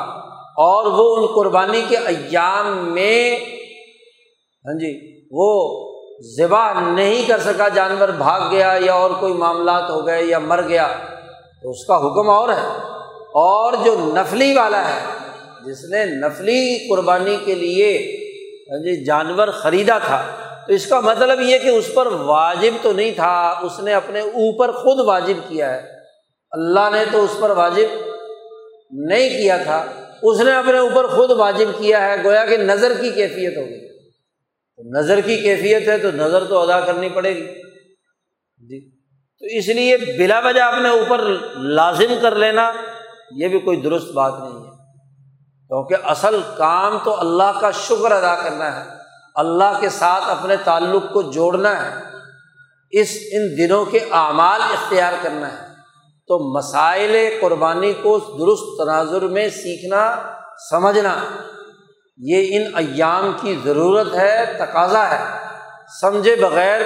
اور وہ ان قربانی کے ایام میں ہاں جی وہ ذبح نہیں کر سکا، جانور بھاگ گیا یا اور کوئی معاملات ہو گئے یا مر گیا، تو اس کا حکم اور ہے۔ اور جو نفلی والا ہے، جس نے نفلی قربانی کے لیے ہاں جی جانور خریدا تھا تو اس کا مطلب یہ کہ اس پر واجب تو نہیں تھا، اس نے اپنے اوپر خود واجب کیا ہے۔ اللہ نے تو اس پر واجب نہیں کیا تھا، اس نے اپنے اوپر خود واجب کیا ہے، گویا کہ نظر کی کیفیت ہوگی۔ نظر کی کیفیت ہے تو نظر تو ادا کرنی پڑے گی۔ جی۔ تو اس لیے بلا وجہ اپنے اوپر لازم کر لینا، یہ بھی کوئی درست بات نہیں ہے۔ کیونکہ اصل کام تو اللہ کا شکر ادا کرنا ہے۔ اللہ کے ساتھ اپنے تعلق کو جوڑنا ہے، اس ان دنوں کے اعمال اختیار کرنا ہے۔ تو مسائل قربانی کو درست تناظر میں سیکھنا، سمجھنا، یہ ان ایام کی ضرورت ہے، تقاضا ہے۔ سمجھے بغیر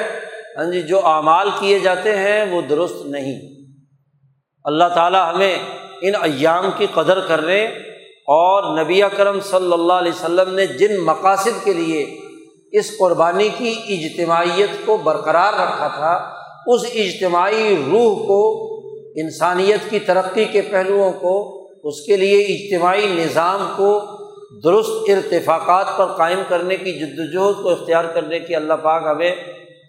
ہاں جی جو اعمال کیے جاتے ہیں، وہ درست نہیں۔ اللہ تعالیٰ ہمیں ان ایام کی قدر کرنے اور نبی کرم صلی اللہ علیہ وسلم نے جن مقاصد کے لیے اس قربانی کی اجتماعیت کو برقرار رکھا تھا، اس اجتماعی روح کو، انسانیت کی ترقی کے پہلوؤں کو، اس کے لیے اجتماعی نظام کو درست ارتفاقات پر قائم کرنے کی جد وجہد کو اختیار کرنے کی اللہ پاک ہمیں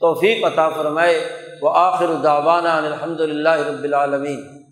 توفیق عطا فرمائے۔ وہ آخر داوانہ الحمد للہ رب العالمین۔